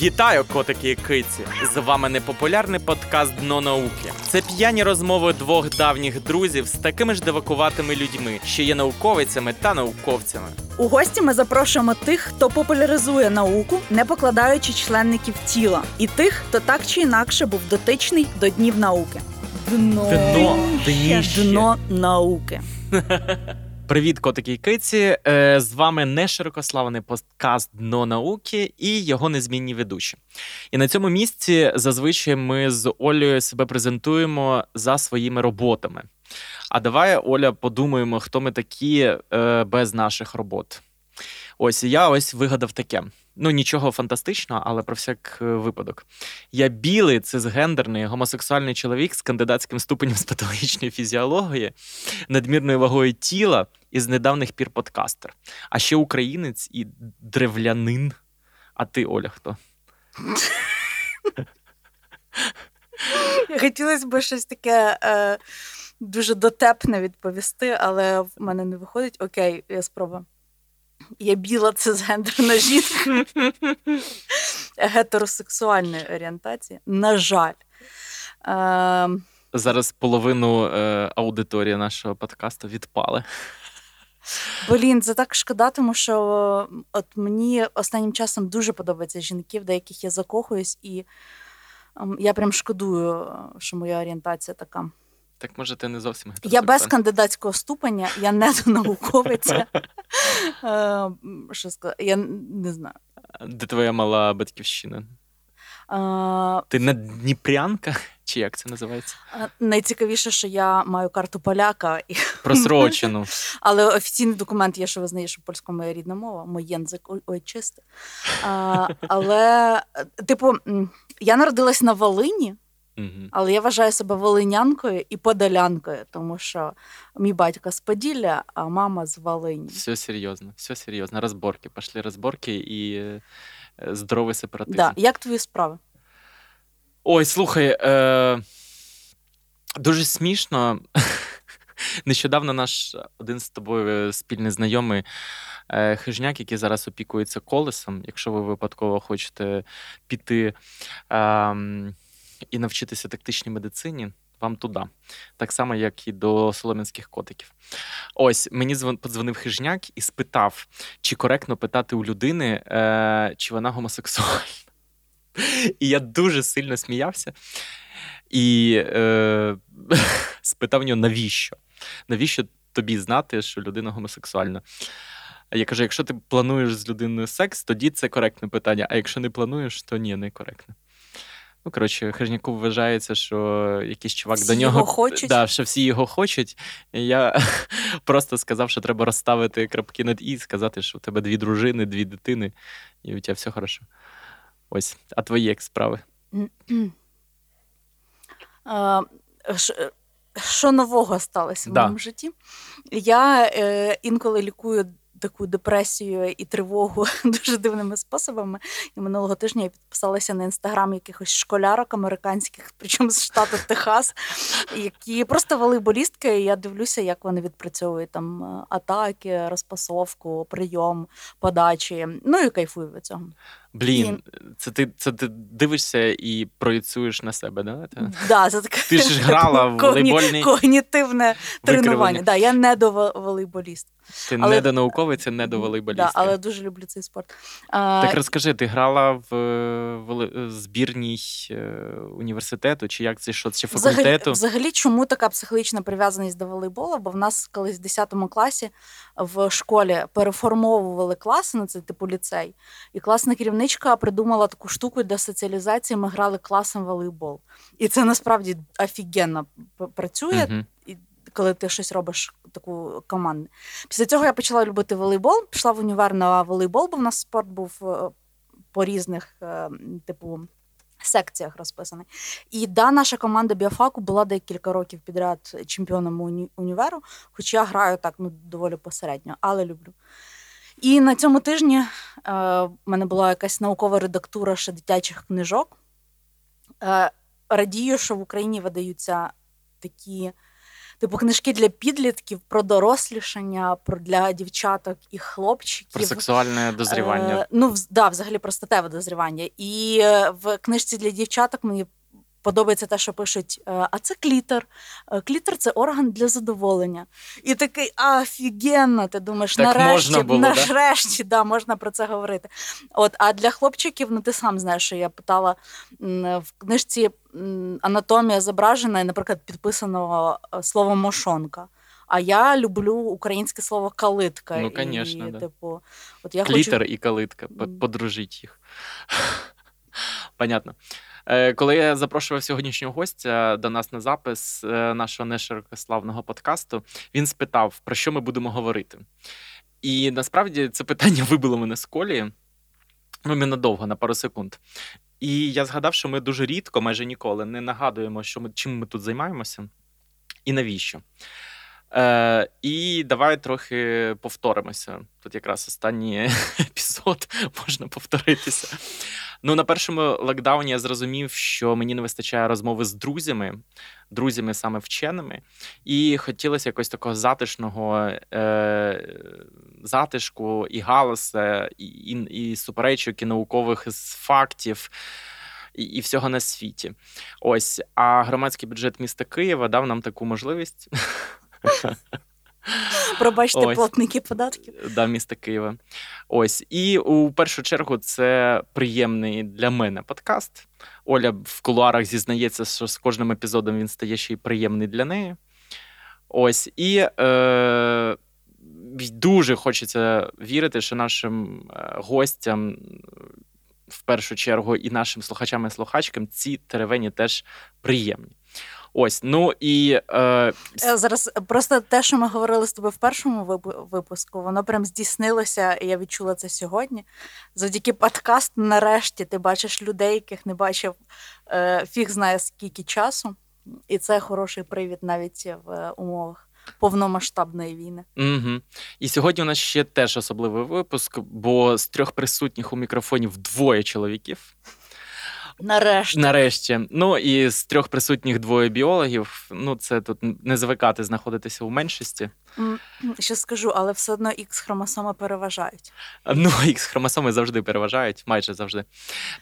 Вітаю, котики і киці! З вами непопулярний подкаст Дно науки. Це п'яні розмови двох давніх друзів з такими ж дивакуватими людьми, що є науковицями та науковцями. У гості ми запрошуємо тих, хто популяризує науку, не покладаючи членників тіла, і тих, хто так чи інакше був дотичний до днів науки. Дно Дно, дніще. дно науки. Привіт, котики і киці! Е, З вами неширокославний подкаст Дно науки і його незмінні ведучі. І на цьому місці зазвичай ми з Олею себе презентуємо за своїми роботами. А давай, Оля, подумаємо, хто ми такі е, без наших робот. Ось я ось вигадав таке. Ну, нічого фантастичного, але про всяк е, випадок. Я білий, цисгендерний, гомосексуальний чоловік з кандидатським ступенем з патологічної фізіології, надмірною вагою тіла і з недавних пір подкастер. А ще українець і древлянин. А ти, Оля, хто? Хотілося б щось таке е, дуже дотепне відповісти, але в мене не виходить. Окей, я спробую. Я біла цисгендерна жінка гетеросексуальної орієнтації. На жаль. Е, Зараз половину е, аудиторії нашого подкасту відпали. Блін, це так шкода, тому що от мені останнім часом дуже подобаються жінки, в деяких я закохуюсь, і ем, я прям шкодую, що моя орієнтація така. Так може, ти не зовсім Я без кандидатського ступеня, я не науковиця. Е, Що сказати, я не знаю. Де твоя мала батьківщина? Е, Ти не дніпрянка? Чи як це називається? е, Найцікавіше, що я маю карту поляка, і- Просрочену. але офіційний документ є, що визнає, що польська моя рідна мова, мой язик ой, чисте. Але, типу, я народилась на Волині, Але я вважаю себе волинянкою і подолянкою, тому що мій батько з Поділля, а мама з Волині. Все серйозно, все серйозно. Розборки. Пошли розборки і е, здоровий сепаратизм. Да. Як твої справи? Ой, слухай, е, дуже смішно. Нещодавно наш один з тобою спільний знайомий е, хижняк, який зараз опікується колесом. Якщо ви випадково хочете піти е, і навчитися тактичній медицині, вам туди. Так само, як і до солом'янських котиків. Ось мені подзвонив хижняк і спитав, чи коректно питати у людини, е, чи вона гомосексуальна. І я дуже сильно сміявся. І е, спитав нього, навіщо? Навіщо тобі знати, що людина гомосексуальна? Я кажу: якщо ти плануєш з людиною секс, тоді це коректне питання. А якщо не плануєш, то ні, не коректне. Ну, коротше, Хижняку вважається, що якийсь чувак Всі до нього його хочуть? Да, що всі його хочуть. І я просто сказав, що треба розставити крапки над і, сказати, що в тебе дві дружини, дві дитини, і у тебе все хорошо. Ось, а твої як справи? Що нового сталося в Да. моєму житті? Я е, інколи лікую таку депресію і тривогу дуже дивними способами. І минулого тижня я підписалася на інстаграм якихось школярок американських, причому з штату Техас, які просто волейболістки. І я дивлюся, як вони відпрацьовують там е, атаки, розпасовку, прийом, подачі. Ну і кайфую від цього. Блін, це ти, це ти дивишся і проєцуєш на себе, да? Да, це таке Ти ж грала в волейбольний когнітивне тренування. Да, я не до волейболіст. Ти але- не до науковиця, не до волейболіста. Да, але дуже люблю цей спорт. А, Так розкажи, ти грала в е, воле- збірній е, університету, чи як це що, чи взагалі, факультету? взагалі, чому така психологічна прив'язаність до волейболу? Бо в нас колись в 10 класі в школі переформовували класи, ну це типу ліцей, і класна керівничка придумала таку штуку для соціалізації. Ми грали класом волейбол. І це насправді офігенно працює. Мгм. коли ти щось робиш таку команду. Після цього я почала любити волейбол, пішла в універ на волейбол, бо в нас спорт був е, по різних, е, типу, секціях розписаний. І да, наша команда біофаку була декілька років підряд чемпіоном уні- універу, хоч я граю так ну, доволі посередньо, але люблю. І на цьому тижні е, в мене була якась наукова редактура ще дитячих книжок. Е, радію, що в Україні видаються такі типу книжки для підлітків про дорослішання, про для дівчаток і хлопчиків. Про сексуальне дозрівання. Е, ну, да, взагалі про статеве дозрівання. І е, в книжці для дівчаток мені подобається те, що пишуть: е, а це клітер. Е, клітер це орган для задоволення. І такий офігенно, ти думаєш, так нарешті можна було, нарешті да? можна про це говорити. От, А для хлопчиків, ну ти сам знаєш, що я питала в книжці анатомія зображена, і, наприклад, підписано е, слово мошонка. А я люблю українське слово калитка. Ну, звісно, да. типу, от я Клітер хочу... і калитка. Подружіть їх. Понятно. Е, коли я запрошував сьогоднішнього гостя до нас на запис е, нашого неширокославного подкасту, він спитав, про що ми будемо говорити. І насправді це питання вибило мене з колії. Ну, ненадовго, на пару секунд. І я згадав, що ми дуже рідко, майже ніколи, не нагадуємо, що ми чим ми тут займаємося і навіщо. Е, І давай трохи повторимося. Тут якраз останній епізод можна повторитися. Ну, на першому локдауні я зрозумів, що мені не вистачає розмови з друзями, друзями саме вченими, і хотілося якось такого затишного е, затишку і галаса, і, і, і суперечок, і наукових фактів. І і всього на світі. Ось, а громадський бюджет міста Києва дав нам таку можливість Пробачте Ось. платники податків. Да, міста Києва. Ось. І у першу чергу це приємний для мене подкаст. Оля в кулуарах зізнається, що з кожним епізодом він стає ще й приємний для неї. Ось. І е, дуже хочеться вірити, що нашим е, гостям. В першу чергу і нашим слухачам і слухачкам ці теревені теж приємні. Ось, ну і е... е зараз просто те, що ми говорили з тобою в першому випуску, воно прям здійснилося, і я відчула це сьогодні. Завдяки подкасту, нарешті, ти бачиш людей, яких не бачив е, фіг знає скільки часу, і це хороший привід навіть в умовах. Повномасштабної війни. Угу. І сьогодні у нас ще теж особливий випуск, бо з трьох присутніх у мікрофонів двоє чоловіків. Нарешті. Нарешті. Ну і з трьох присутніх двоє біологів. Ну, це тут не звикати знаходитися у меншості. Що скажу, але все одно ікс хромосоми переважають. Ну, ікс хромосоми завжди переважають, майже завжди.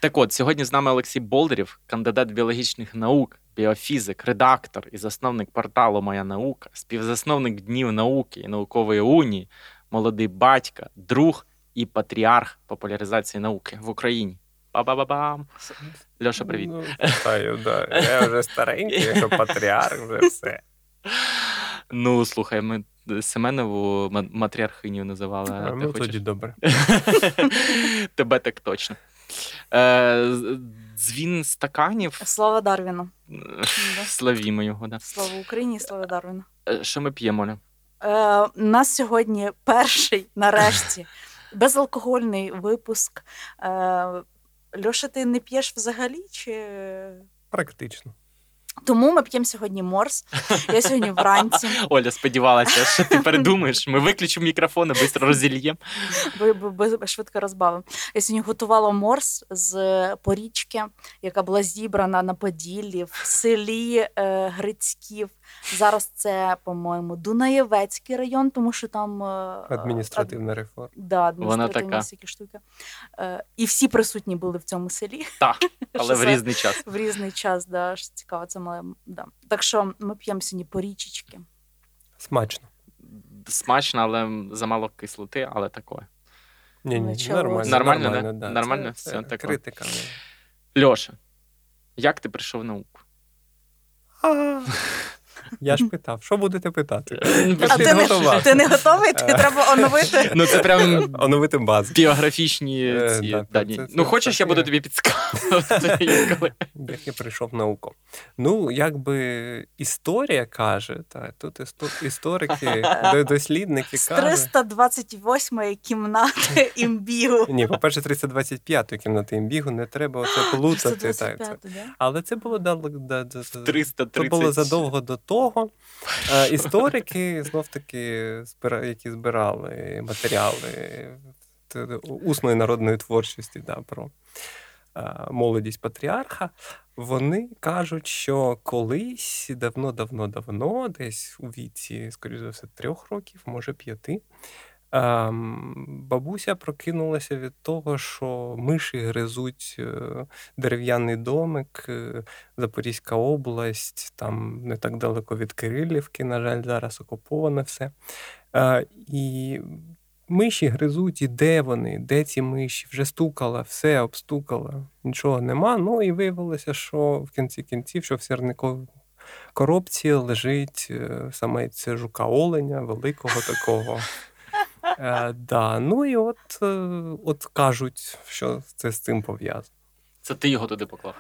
Так от, сьогодні з нами Олексій Болдерів, кандидат біологічних наук, біофізик, редактор і засновник порталу Моя наука, співзасновник Днів науки і наукової унії, молодий батька, друг і патріарх популяризації науки в Україні. Ба-ба-ба-бам. Льоша, привіт. Ну, да. Я вже старенький, я патріарх, вже все. Ну, слухай, ми Семенову матріархиню називали. А, ну, тоді добре. Тебе так точно. Е, Дзвін стаканів. Слава Дарвіну. Славімо його, да. Слава Україні, слава Дарвіну. Е, що ми п'ємо, Оля? Е, У нас сьогодні перший, нарешті, безалкогольний випуск. Е, Льоша, ти не п'єш взагалі? чи... Практично. Тому ми п'ємо сьогодні морс. Я сьогодні вранці. Оля сподівалася, що ти передумаєш. Ми виключимо мікрофон і швидко розільємо. Швидко розбавимо. Я сьогодні готувала морс з порічки, яка була зібрана на Поділлі в селі е, Грицьків. Зараз це, по-моєму, Дунаєвецький район, тому що там е, адміністративна реформа. Да, адміністративні всякі штуки. Е, і всі присутні були в цьому селі. Так, але в різний час. В різний час, да, цікаво, це має. Да. Так що ми п'ємо сьогодні порічечки. Смачно. Смачно, але замало кислоти, але такое. Ні, ні, Нормально, нормально, нормально, да? нормально? Це, все, таке. критика. Льоша, як ти прийшов в науку? Я ж питав, що будете питати? А ти не, ти не готовий? Ти треба оновити. Ну, це прям оновити базу. Біографічні е, ці дані. Ну, хочеш, я буду тобі підсказувати. Як я прийшов в науку. Ну, якби історія каже, та, тут історики, дослідники кажуть. З 328-ї кімнати імбігу. Ні, по-перше, 325-ї кімнати імбігу, не треба оце плутати. Але це було 330. Це було задовго до того. Е, історики, знов таки, які збирали матеріали усної народної творчості да, про молодість патріарха, вони кажуть, що колись давно-давно-давно, десь у віці, скоріш за все, трьох років, може п'яти. Ем, бабуся прокинулася від того, що миші гризуть е, дерев'яний домик, е, Запорізька область, там не так далеко від Кирилівки, на жаль, зараз окуповане все. Е, і миші гризуть, і де вони, де ці миші? Вже стукала, все обстукала, нічого нема. Ну і виявилося, що в кінці кінців, що в сірниковій коробці лежить саме це жука оленя, великого такого. Е, да. Ну і от е, от кажуть, що це з цим пов'язано. Це ти його туди поклав?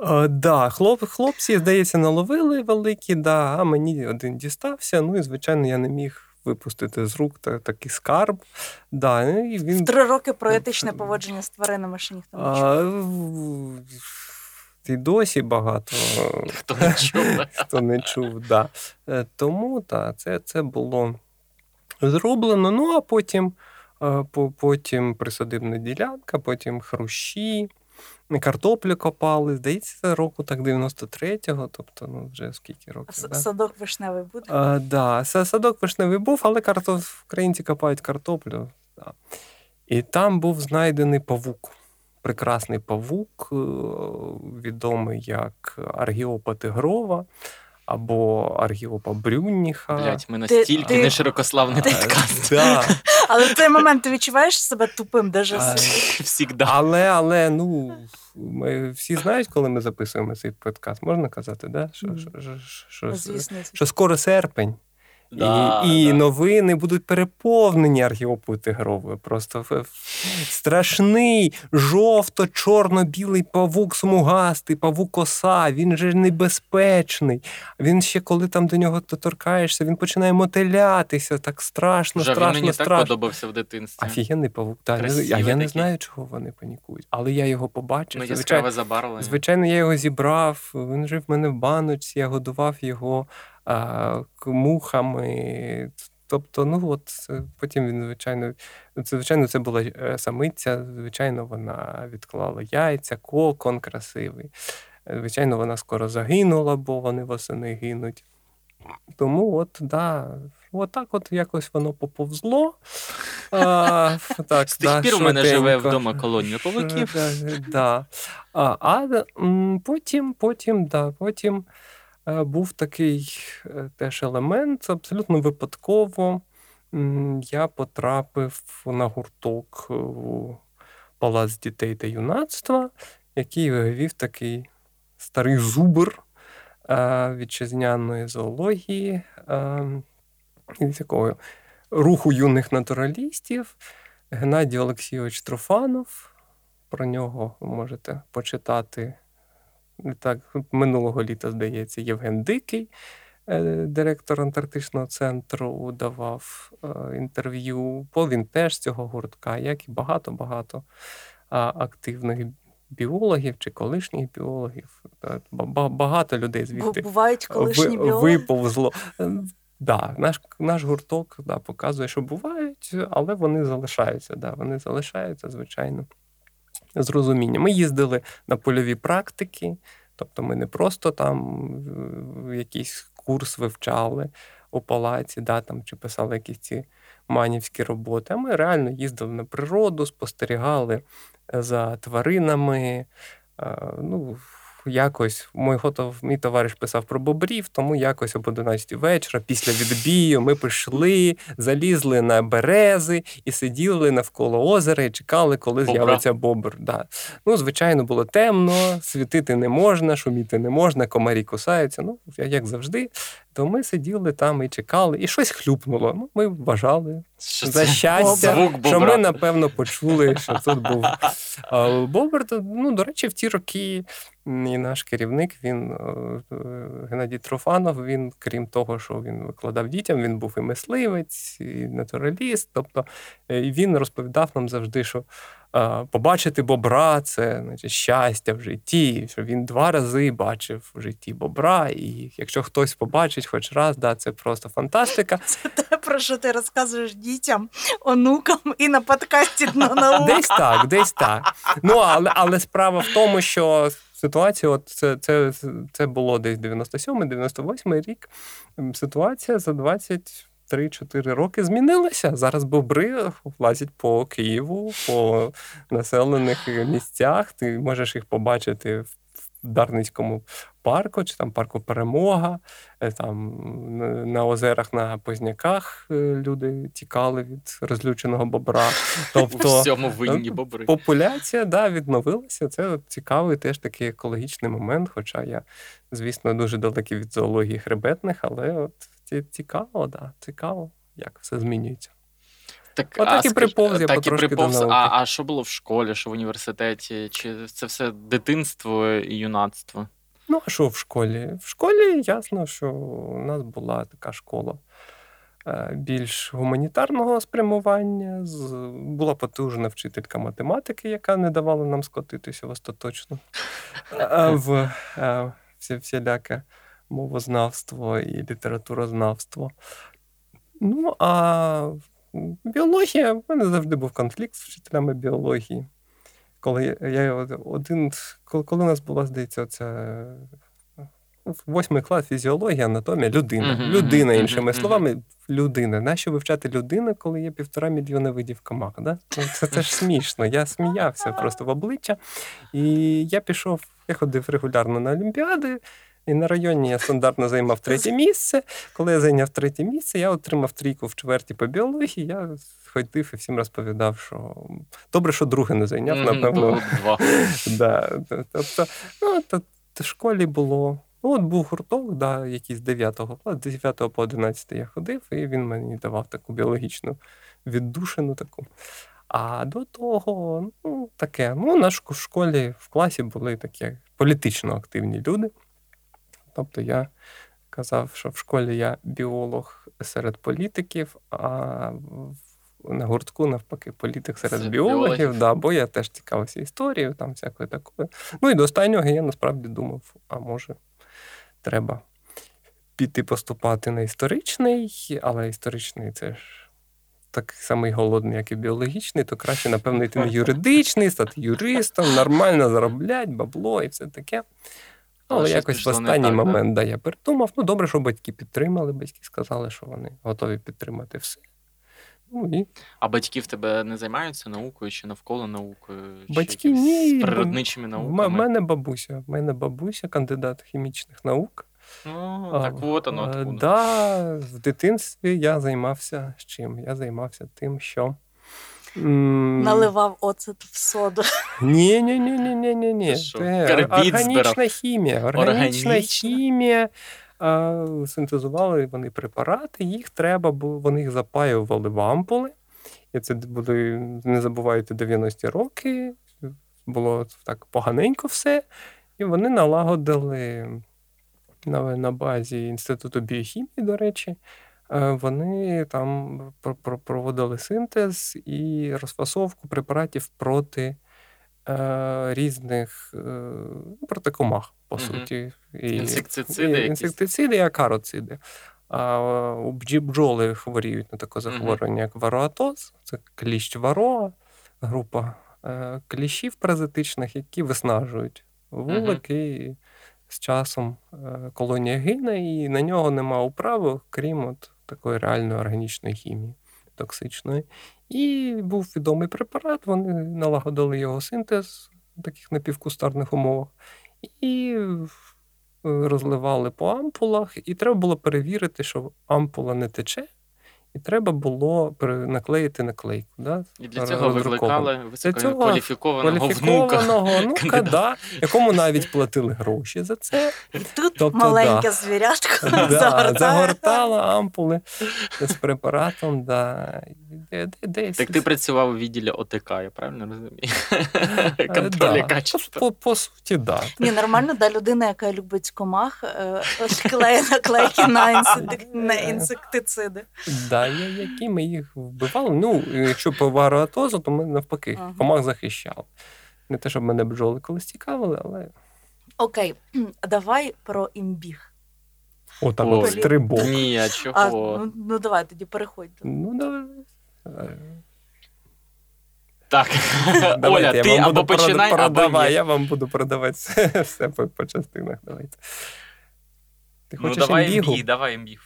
Е, да, хлоп, Хлопці, здається, наловили великі, да, а мені один дістався. Ну і, звичайно, я не міг випустити з рук та, такий скарб. Да, і він... В три роки про етичне поводження з тваринами ще ніхто не чув. І досі багато хто не чув. хто не чув, да. Тому так, це, це було зроблено. Ну а потім е, потім присадибна ділянка, потім хрущі, картоплю копали. Здається, року так 93-го, тобто ну вже скільки років. да? Садок вишневий буде? А, да, Садок вишневий був, але картоф... українці копають картоплю. Да. І там був знайдений павук. Прекрасний павук, е, відомий як Аргіопа Тигрова або Аргіопа Брюнніха. Блять, ми настільки ти, не широкославний подкаст. Да. Але в той момент ти відчуваєш себе тупим, даже Всігда. Але, але, ну, ми всі знають, коли ми записуємо цей подкаст, можна казати, да? що, що, що, що, що скоро серпень. Да, і і да. новини будуть переповнені архіопою тигровою. Просто страшний жовто-чорно-білий павук смугастий, павук оса, він же небезпечний. Він ще, коли там до нього торкаєшся, він починає мотилятися. Так страшно, Вже страшно, він мені страшно. так подобався в дитинстві. Офігенний павук. Так. Красивий А я такий. не знаю, чого вони панікують. Але я його побачив. Ну, Звичайно, забарвлення. Звичайно, я його зібрав. Він жив в мене в баночці, я годував його а, мухами. Тобто, ну от потім він, звичайно, це звичайно, це була е, самиця. Звичайно, вона відклала яйця, кокон красивий. Звичайно, вона скоро загинула, бо вони восени гинуть. Тому, от, да, от так от якось воно поповзло. А, так, З тих да, пір у мене живе вдома колонія павуків. Да, да. А, а потім, потім, да, потім був такий е, теж елемент, абсолютно випадково. Я потрапив на гурток у Палац дітей та юнацтва, який вивів такий старий зубр е, вітчизняної зоології, е, із якого руху юних натуралістів Геннадій Олексійович Трофанов. Про нього ви можете почитати так, минулого літа, здається, Євген Дикий, е, директор Антарктичного центру, давав е, інтерв'ю. Бо він теж з цього гуртка, як і багато-багато активних біологів чи колишніх біологів. Багато людей звідти Бувають колишні біологи. виповзло. Е, Да, наш, наш гурток да, показує, що бувають, але вони залишаються. Да, Вони залишаються, звичайно, з розумінням. Ми їздили на польові практики, тобто ми не просто там е, якийсь курс вивчали у палаці, да, там, чи писали якісь ці манівські роботи, а ми реально їздили на природу, спостерігали за тваринами. е, Ну, якось мій, готов, мій товариш писав про бобрів, тому якось об 11 вечора, після відбію, ми пішли, залізли на берези і сиділи навколо озера і чекали, коли Бобра. з'явиться бобр. Да. Ну, звичайно, було темно, світити не можна, шуміти не можна, комарі кусаються. Ну, як завжди. То ми сиділи там і чекали, і щось хлюпнуло. Ну, ми вважали Що за щастя, Звук що ми напевно почули, що тут був. То, Ну, до речі, в ті роки і наш керівник, він е, Геннадій Трофанов. Він, крім того, що він викладав дітям, він був і мисливець, і натураліст. Тобто е, він розповідав нам завжди, що побачити бобра це значить, щастя в житті, що він два рази бачив в житті бобра, і якщо хтось побачить хоч раз, да, це просто фантастика. Це те, про що ти розказуєш дітям, онукам і на подкасті на наука. Десь так, десь так. Ну, але але справа в тому, що ситуація, от це це, це було десь 97-98 рік. Ситуація за 20. 3-4 роки змінилися. Зараз бобри влазять по Києву, по населених місцях. Ти можеш їх побачити в Дарницькому парку, чи там парку Перемога, е, там на озерах на Позняках е, люди тікали від розлюченого бобра. Тобто всьому винні бобри. Популяція да, відновилася. Це цікавий теж такий екологічний момент. Хоча я, звісно, дуже далекий від зоології хребетних, але от цікаво, да, цікаво, як все змінюється. Так, а, і приповз я так і приповз. А а що було в школі, що в університеті? Чи це все дитинство і юнацтво? Ну, а що в школі? В школі ясно, що у нас була така школа е, більш гуманітарного спрямування. Була потужна вчителька математики, яка не давала нам скотитися в остаточно в е, всіляке мовознавство і літературознавство. Ну, а біологія, в мене завжди був конфлікт з вчителями біології. Коли я один, коли у нас була, здається, це восьмий клас фізіологія, анатомія, людина. Людина, іншими словами, людина. Нащо вивчати людину, коли є півтора мільйона видів комах? Да? Це, це ж смішно. Я сміявся просто в обличчя. І я пішов, я ходив регулярно на Олімпіади. І на районі я стандартно займав третє місце. Коли я зайняв третє місце, я отримав трійку в четвертій по біології. Я ходив і всім розповідав, що добре, що друге не зайняв, напевно. да, Тобто, ну, то, в школі було. Ну, от був гурток, да, який з 9 класу, 9 по 11 я ходив, і він мені давав таку біологічну віддушину таку. А до того, ну, таке. Ну, на школі в класі були такі політично активні люди. Тобто я казав, що в школі я біолог серед політиків, а на гуртку, навпаки, політик серед Це біологів, біологів. Да, бо я теж цікавився історією, там всякою такою. Ну і до останнього я насправді думав, а може, треба піти поступати на історичний, але історичний це ж. Такий самий голодний, як і біологічний, то краще, напевно, йти на юридичний, стати юристом, нормально заробляти, бабло і все таке. Але, Але якось в останній так, момент да? да, я передумав. Ну, добре, що батьки підтримали. Батьки сказали, що вони готові підтримати все. Ну, і... А батьки в тебе не займаються наукою чи навколо наукою? Батьки ні. З природничими науками? У мене бабуся. У мене бабуся, кандидат хімічних наук. Ну, так от воно. Так, да, в дитинстві я займався чим? Я займався тим, що. Наливав оцет в соду. Ні, ні, ні, ні, ні, ні, ні. Органічна хімія. Органічна хімія. Синтезували вони препарати, їх треба було, вони їх запаювали в ампули. І це були, не забувайте, 90-ті роки. Було так поганенько все. І вони налагодили на, на базі Інституту біохімії, до речі. Е, вони там проводили синтез і розфасовку препаратів проти е, різних е, проти комах, по угу. суті. І, Інсектициди і, інсектициди і акароциди. А у бджоли хворіють на таке захворювання, як вароатоз, це кліщ вароа, група кліщів паразитичних, які виснажують вулики. І з часом колонія гине, і на нього нема управи, крім от такої реальної органічної хімії токсичної. І був відомий препарат, вони налагодили його синтез в таких напівкустарних умовах. І е, розливали по ампулах, і треба було перевірити, що ампула не тече, і треба було наклеїти наклейку. Да? І для цього викликали висококваліфікованого внука, внука да, якому навіть платили гроші за це. І тут тобто, маленьке да, звірятко да, загортала ампули з препаратом. Да. Десь. Так ти працював у відділі ОТК, я правильно розумію? Е, Контролі качества. По, по суті, да. Ні, нормально, да, людина, яка любить комах, клеє наклейки на інсектициди. Да, да, які ми їх вбивали. Ну, якщо по вароатозу, то ми навпаки Ага. комах захищали. Не те, щоб мене бджоли колись цікавили, але Окей, давай про імбіг. отак Ой. от стрибок. Ні, а А, ну, ну давай тоді переходь. Ну, давай. Так. Давайте, Оля, я ти вам або буду починай, або продавай, ні. я вам буду продавати все, все по, по частинах. Давайте. Ти Ну, давай імбігу? імбіг, давай імбіг.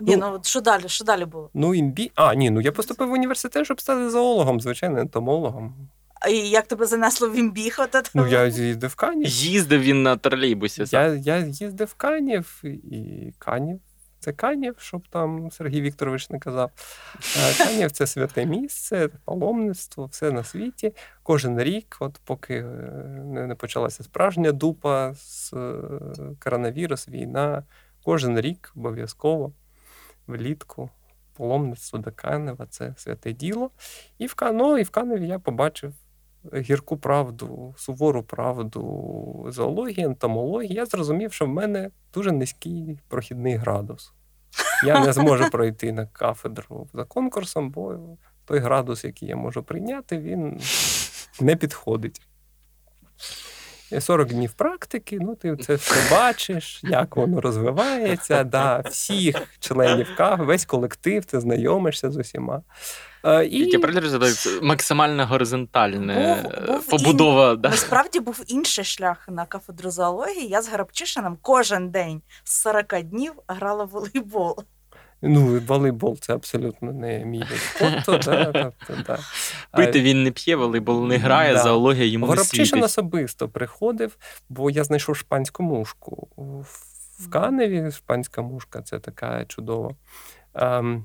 Ні, Ну, ну от що далі? Що далі було? Ну, імбі. А, ні, ну я поступив в університет, щоб стати зоологом, звичайно, ентомологом. А і як тебе занесло в імбіг? От? Ну, я їздив в Канів. Їздив він на тролейбусі. Я, я їздив в Канів і Канів. Це Канів, щоб там Сергій Вікторович не казав. Е, Канів це святе місце, паломництво, все на світі. Кожен рік, от поки е, не, не почалася справжня дупа з е, коронавірус, війна, кожен рік обов'язково влітку паломництво до Канева це святе діло. І в, Ка- ну, і в Каневі я побачив гірку правду, сувору правду зоології, ентомології, я зрозумів, що в мене дуже низький прохідний градус. Я не зможу пройти на кафедру за конкурсом, бо той градус, який я можу прийняти, він не підходить. Є 40 днів практики, ну ти це все бачиш, як воно розвивається. Да, всіх членів КАФ, весь колектив, ти знайомишся з усіма. Е, і... Розумію, максимально горизонтальне Був- е, був побудова. да? Насправді був інший шлях на кафедру зоології. Я з Гарабчишином кожен день з 40 днів грала в волейбол. Ну, волейбол це абсолютно не мій вид спорту. да, тобто, да. Пити він не п'є, волейбол не грає, Да. зоологія йому не світить. особисто приходив, бо я знайшов шпанську мушку в- Каневі. Шпанська мушка це така чудова, ем,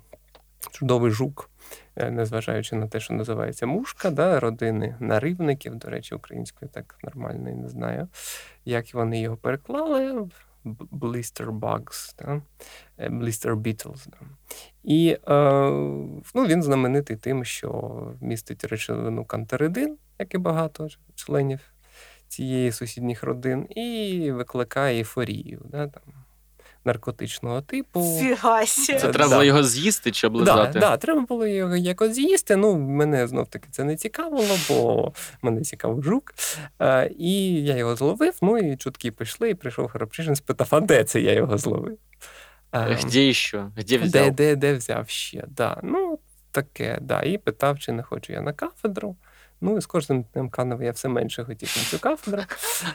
чудовий жук, е, незважаючи на те, що називається мушка, да, родини наривників, до речі, українською так нормально і не знаю, як вони його переклали. Blister Bugs, да? е, Blister Beetles. Да? І е, ну, він знаменитий тим, що містить речовину кантеридин, як і багато членів цієї сусідніх родин, і викликає ейфорію да, там, наркотичного типу. Фігасі. Це треба да. було його з'їсти чи Да, облизати. да, треба було його якось з'їсти. Ну, мене знов таки це не цікавило, бо мене цікавив жук. Е, і я його зловив. Ну і чутки пішли, і прийшов Харапчишин, спитав, а де це я його зловив? Е, Где ще? Где де, взяв? де, де взяв ще? Да. Ну, таке, да. І питав, чи не хочу я на кафедру. Ну, і з кожним днем Канова я все менше хотів на цю кафедру.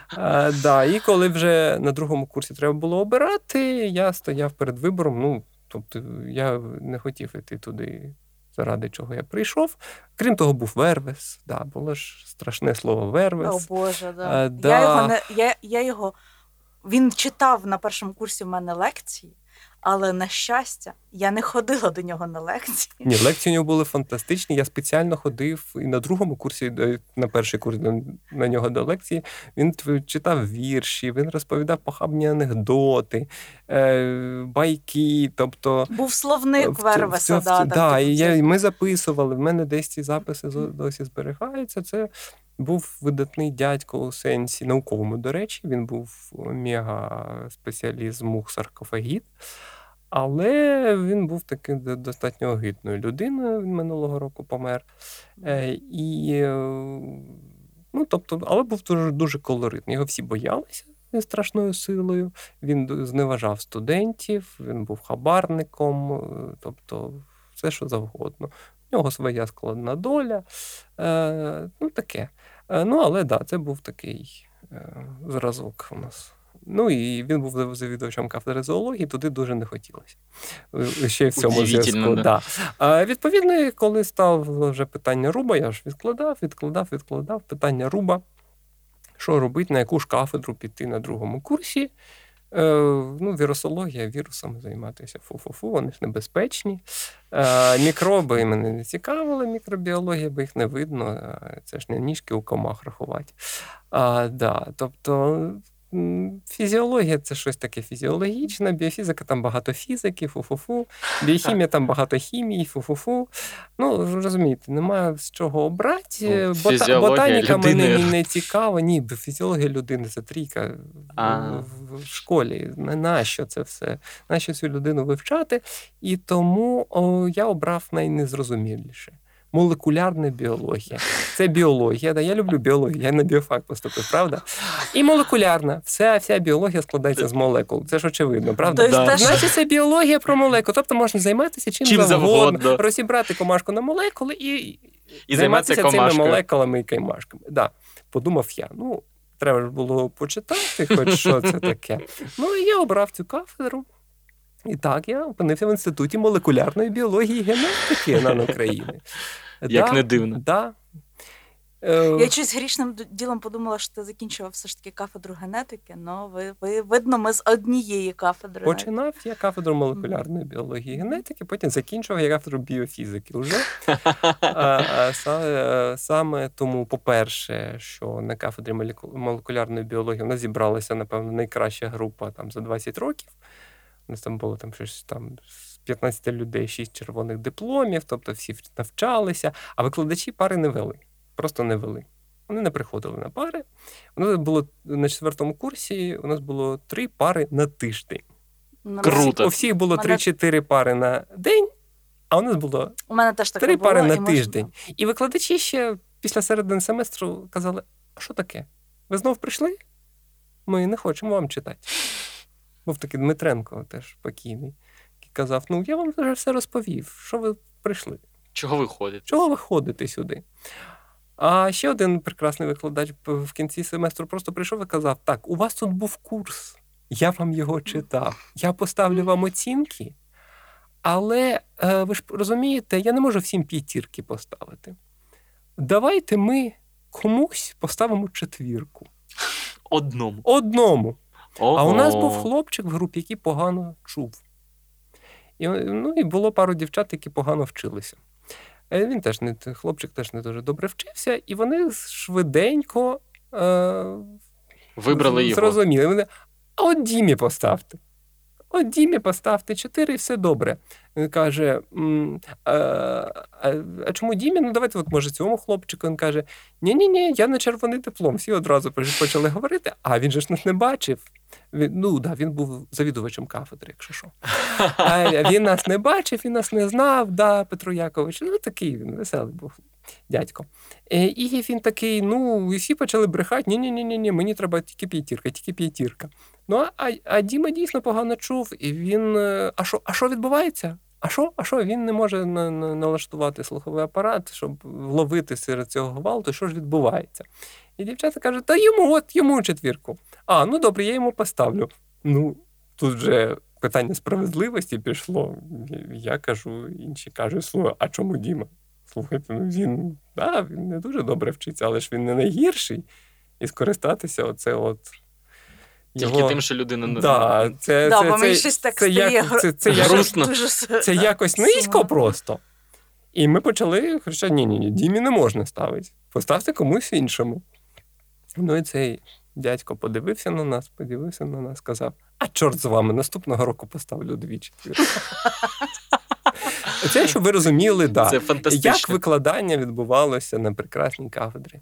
А, да. І коли вже на другому курсі треба було обирати, я стояв перед вибором. Ну, тобто, я не хотів іти туди, заради чого я прийшов. Крім того, був Вервес. Да, було ж страшне слово О Вервес. Боже, да. А, Я його не я, я його. Він читав на першому курсі в мене лекції, але на щастя, я не ходила до нього на лекції. Ні, лекції у нього були фантастичні. Я спеціально ходив і на другому курсі, на перший курс на, нього до лекції. Він читав вірші, він розповідав похабні анекдоти, е, байки. Тобто Був словник Вервеса, да, там, да, і я, ми записували. В мене десь ці записи досі зберігаються. Це був видатний дядько у сенсі науковому, до речі, він був мега спеціаліст з мух саркофагіт. Але він був таким достатньо огидною людиною. Він минулого року помер. Е, і, е, ну, тобто, але був дуже, дуже колоритний. Його всі боялися страшною силою. Він зневажав студентів, він був хабарником, е, тобто все, що завгодно. У нього своя складна доля. Ну, таке. Е, ну, але да, це був такий е, зразок у нас. Ну і він був завідувачем кафедри зоології, туди дуже не хотілося. Е, Ще в цьому зв'язку. да. Да. А, відповідно, коли став вже питання руба, я ж відкладав, відкладав, відкладав питання руба. Що робити, на яку ж кафедру піти на другому курсі? Е, ну, вірусологія, вірусами займатися. Фу-фу-фу, вони ж небезпечні. Е, мікроби мене не цікавили, мікробіологія, бо їх не видно. Е, Це ж не ніжки у комах рахувати. А, да, тобто, фізіологія це щось таке фізіологічне, біофізика там багато фізики, фу-фу-фу, біохімія там багато хімії, фу-фу-фу. Ну, розумієте, немає з чого обрати. Ну, Бота... Ботаніка людини. мене не цікава. Ні, фізіологія людини це трійка в, в школі. Нащо це все? Нащо цю людину вивчати? І тому о, я обрав найнезрозуміліше молекулярна біологія. Це біологія. Да? Я люблю біологію, я на біофак поступив, правда? І молекулярна. Вся вся біологія складається з молекул. Це ж очевидно, правда? Да. Значить, це біологія про молекули. Тобто можна займатися чим, чим завгодно, завгодно, розібрати комашку на молекули і, і займатися цими молекулами і каймашками. Да. Подумав я. ну, Треба ж було почитати, хоч що це таке. Ну і я обрав цю кафедру. І так я опинився в інституті молекулярної біології і генетики на України. Як да, не дивно. Да. Е, я щось грішним ділом подумала, що ти закінчував все ж таки кафедру генетики, але ви, ви видно, ми з однієї кафедри. Починав я кафедру молекулярної біології і генетики, потім закінчував я кафедру біофізики. Уже. А, а, Саме тому, по-перше, що на кафедрі молекулярної біології у нас зібралася, напевно, найкраща група там за 20 років. У нас там було там щось там з 15 людей, 6 червоних дипломів, тобто всі навчалися, а викладачі пари не вели, просто не вели. Вони не приходили на пари. У нас було на четвертому курсі, у нас було три пари на тиждень. Круто. У всіх було три-чотири пари на день, а у нас було у мене теж три пари на тиждень. Можна... І викладачі ще після середини семестру казали: а що таке? Ви знов прийшли? Ми не хочемо вам читати. Був такий Дмитренко теж покійний, який казав: Ну, я вам вже все розповів, що ви прийшли. Чого ви ходите? Чого ви ходите сюди? А ще один прекрасний викладач в кінці семестру просто прийшов і казав: Так, у вас тут був курс, я вам його читав, я поставлю вам оцінки, але е, ви ж розумієте, я не можу всім п'ятірки поставити. Давайте ми комусь поставимо четвірку. Одному. Одному. Ого. А у нас був хлопчик в групі, який погано чув. І ну, і було пару дівчат, які погано вчилися. Е, він теж не хлопчик теж не дуже добре вчився, і вони швиденько е, вибрали його. зрозуміли. Вони, а от Дімі поставте. От Дімі поставте чотири, і все добре. Він каже: а, а, а чому Дімі? Ну, давайте, от, може, цьому хлопчику. Він каже: Ні-ні, ні я на червоний диплом. Всі одразу почали говорити, а він же ж нас не бачив. Ну, да, він був завідувачем кафедри, якщо що. А Він нас не бачив, він нас не знав, да, Петро Якович. Ну, такий він веселий був дядько. Е, і він такий, ну, і всі почали брехати: ні-ні, ні мені треба тільки п'ятірка, тільки п'ятірка. Ну, а а Діма дійсно погано чув, і він. Е, а що а що відбувається? А що? А що? Він не може на, на, налаштувати слуховий апарат, щоб вловити серед цього гвалту, що ж відбувається. І дівчата кажуть, та йому от йому четвірку. А, ну добре, я йому поставлю. Ну, тут вже питання справедливості пішло. Я кажу, інші кажуть, слухай, а чому Діма? Слухайте, ну він да, він не дуже добре вчиться, але ж він не найгірший. І скористатися оце от. Тільки його... тим, що людина не да, це, да, це, це, щось так це, як, це, це, якось, це якось низько просто. І ми почали кричати: ні, ні, ні, Дімі не можна ставити. Поставте комусь іншому. Ну і цей дядько подивився на нас, подивився на нас, сказав: А чорт з вами, наступного року поставлю двічі. Це, щоб ви розуміли, да. Це фантастично. як викладання відбувалося на прекрасній кафедрі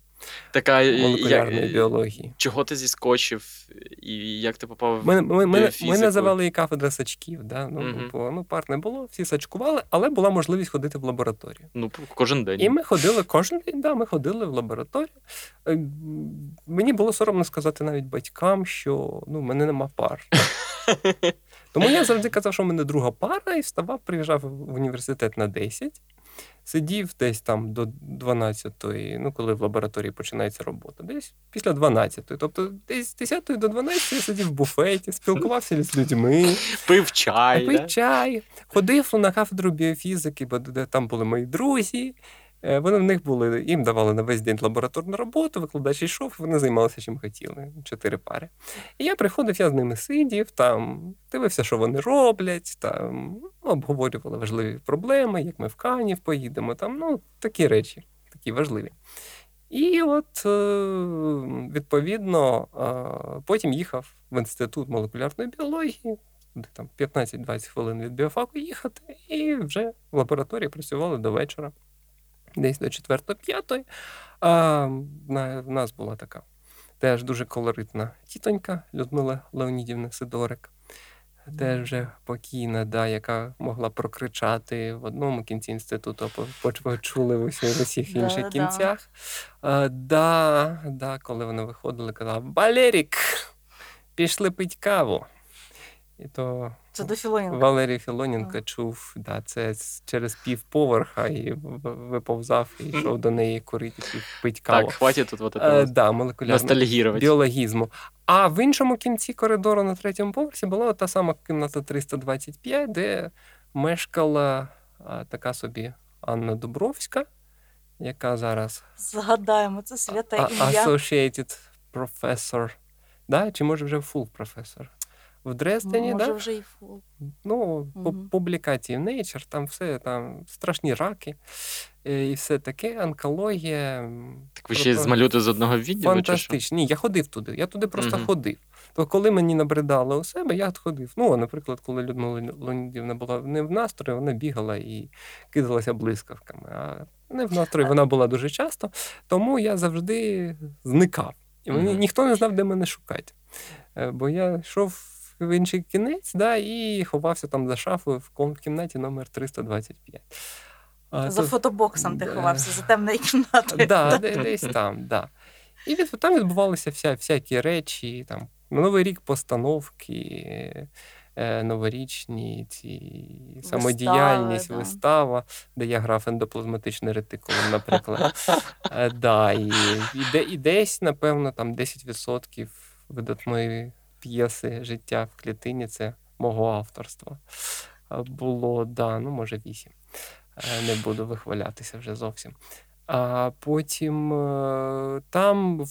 така молекулярної я, біології. Чого ти зіскочив і як ти попав ми, ми, ми, ми називали її кафедра сачків. Да? Ну, угу. бо, ну, пар не було, всі сачкували, але була можливість ходити в лабораторію. Ну, кожен день. І ми ходили кожен день, да, ми ходили в лабораторію. Е, мені було соромно сказати навіть батькам, що ну, в мене нема пар. Тому я завжди казав, що в мене друга пара, і вставав, приїжджав в університет на 10, сидів десь там до 12-ї, ну, коли в лабораторії починається робота, десь після 12-ї. Тобто десь з 10 до 12 я сидів в буфеті, спілкувався з людьми, пив чай. Пив чай, ходив на кафедру біофізики, бо де там були мої друзі. Е, вони в них були, їм давали на весь день лабораторну роботу, викладач йшов, вони займалися чим хотіли, чотири пари. І я приходив, я з ними сидів, там, дивився, що вони роблять, там, обговорювали важливі проблеми, як ми в Канів поїдемо, там, ну, такі речі, такі важливі. І от, відповідно, потім їхав в інститут молекулярної біології, де там 15-20 хвилин від біофаку їхати, і вже в лабораторії працювали до вечора, десь до 4-5. А в нас була така теж дуже колоритна тітонька Людмила Леонідівна Сидорик. Теж вже покійна, да, яка могла прокричати в одному кінці інституту, почули в усіх інших кінцях. А, да, да, Коли вони виходили, казала Валерік, пішли пить каву. І то це до Філоненка. Валерій Філоненко чув, да, це через півповерха і виповзав і йшов до неї курити пить каву. Так, хватить тут вот е, да, молекулярного біологізму. А в іншому кінці коридору на третьому поверсі була та сама кімната 325, де мешкала а, така собі Анна Дубровська, яка зараз згадаємо це свята ім'я. Associated Professor. Да? Чи може вже full професор? В Дрездені. Може, да? вже і фул. Ну, угу. публікації в Nature, там все там страшні раки е, і все таке, онкологія. Так ви ще з малюти з одного відділу? Фантастично. Ні, я ходив туди. Я туди просто угу. ходив. То коли мені набридали у себе, я ходив. Ну, наприклад, коли Людмила Леонідівна була не в настрої, вона бігала і кидалася блискавками. А не в настрої вона була дуже часто, тому я завжди зникав. І мені ніхто не знав, де мене шукати. Е, бо я йшов в інший кінець, да, і ховався там за шафою в кімнаті номер 325. За то... фотобоксом ти ховався, за темною кімнатою. Да, Десь там, да. І від, там відбувалися вся, всякі речі, там, Новий рік постановки, е, новорічні ці Вистави, самодіяльність, да. вистава, де я грав ендоплазматичний ретикулум, наприклад. Е, да, і, і, і десь, напевно, там 10% видатної п'єси Життя в клітині це мого авторства. Було, да, ну, може, вісім. Е, не буду вихвалятися вже зовсім. А потім е, там,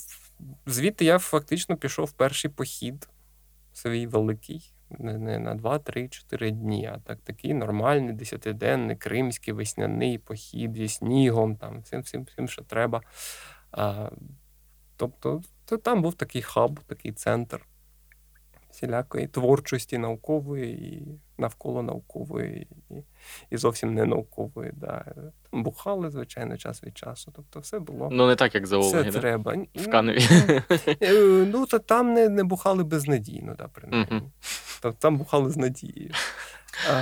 звідти я фактично пішов в перший похід, свій великий, не, на 2, 3, 4 дні, а так такий нормальний, десятиденний, кримський, весняний похід зі снігом, там, всім, всім, всім, що треба. А, Тобто, то там був такий хаб, такий центр всілякої творчості наукової і навколо наукової, і і зовсім не наукової. Да. Бухали, звичайно, час від часу. Тобто все було. Ну, не так, як зоологи, Все да? треба. В Каневі. Е, ну, то там не не бухали безнадійно, да, принаймні. Тобто там бухали з надією.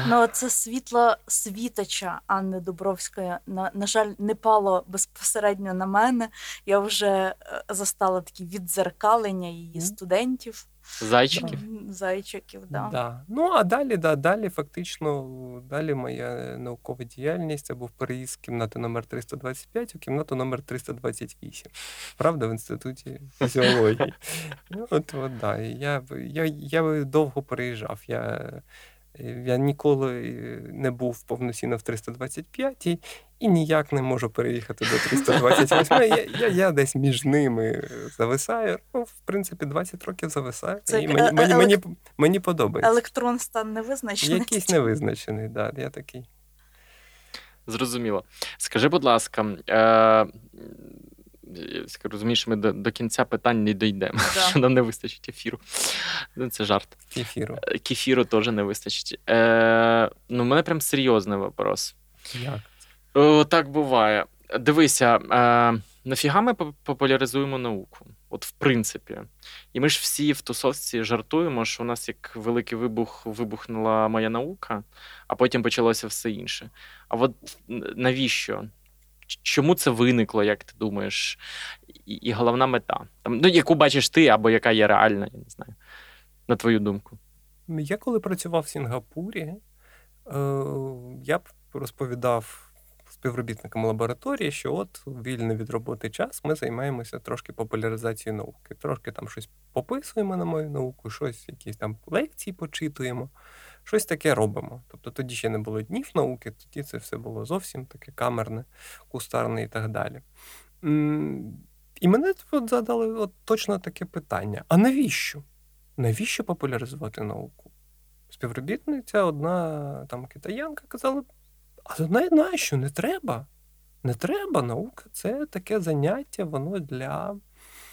Ну, це світло світоча Анни Дубровської. На, на жаль, не пало безпосередньо на мене. Я вже е, застала такі відзеркалення її студентів. Зайчиків. Зайчиків, да. да. Ну, а далі, да, далі, фактично, далі моя наукова діяльність це був переїзд з кімнати номер 325 у кімнату номер 328. Правда, в інституті фізіології. Ну, от, от, да. Я я, я довго переїжджав. Я я ніколи не був повноцінно в 325 і ніяк не можу переїхати до 328. Я я, я десь між ними зависаю. Ну, в принципі, 20 років зависаю. Це і мені, мені, мені, мені подобається. Електрон стан невизначений. Якийсь невизначений, так, да, я такий. Зрозуміло. Скажи, будь ласка, е, розумієш, ми до, до кінця питань не дійдемо, да. що нам не вистачить ефіру. Ну, Це жарт. Кефіру. Е, кефіру теж не вистачить. Е, Ну, У мене прям серйозний вопрос. Як? О, Так буває. Дивися, е, нафіга ми популяризуємо науку? От в принципі. І ми ж всі в тусовці жартуємо, що у нас як великий вибух вибухнула моя наука, а потім почалося все інше. А от навіщо? Чому це виникло, як ти думаєш? І і головна мета, Там, ну, яку бачиш ти, або яка є реальна, я не знаю, на твою думку. Я коли працював в Сінгапурі, е, я розповідав співробітникам лабораторії, що от вільний від роботи час ми займаємося трошки популяризацією науки. Трошки там щось пописуємо на мою науку, щось, якісь там лекції почитуємо щось таке робимо. Тобто тоді ще не було днів науки, тоді це все було зовсім таке камерне, кустарне і так далі. І мене от задали от точно таке питання: а навіщо? Навіщо популяризувати науку? Співробітниця одна там китаянка казала: а нащо? Не треба. Не треба. Наука це таке заняття, воно для.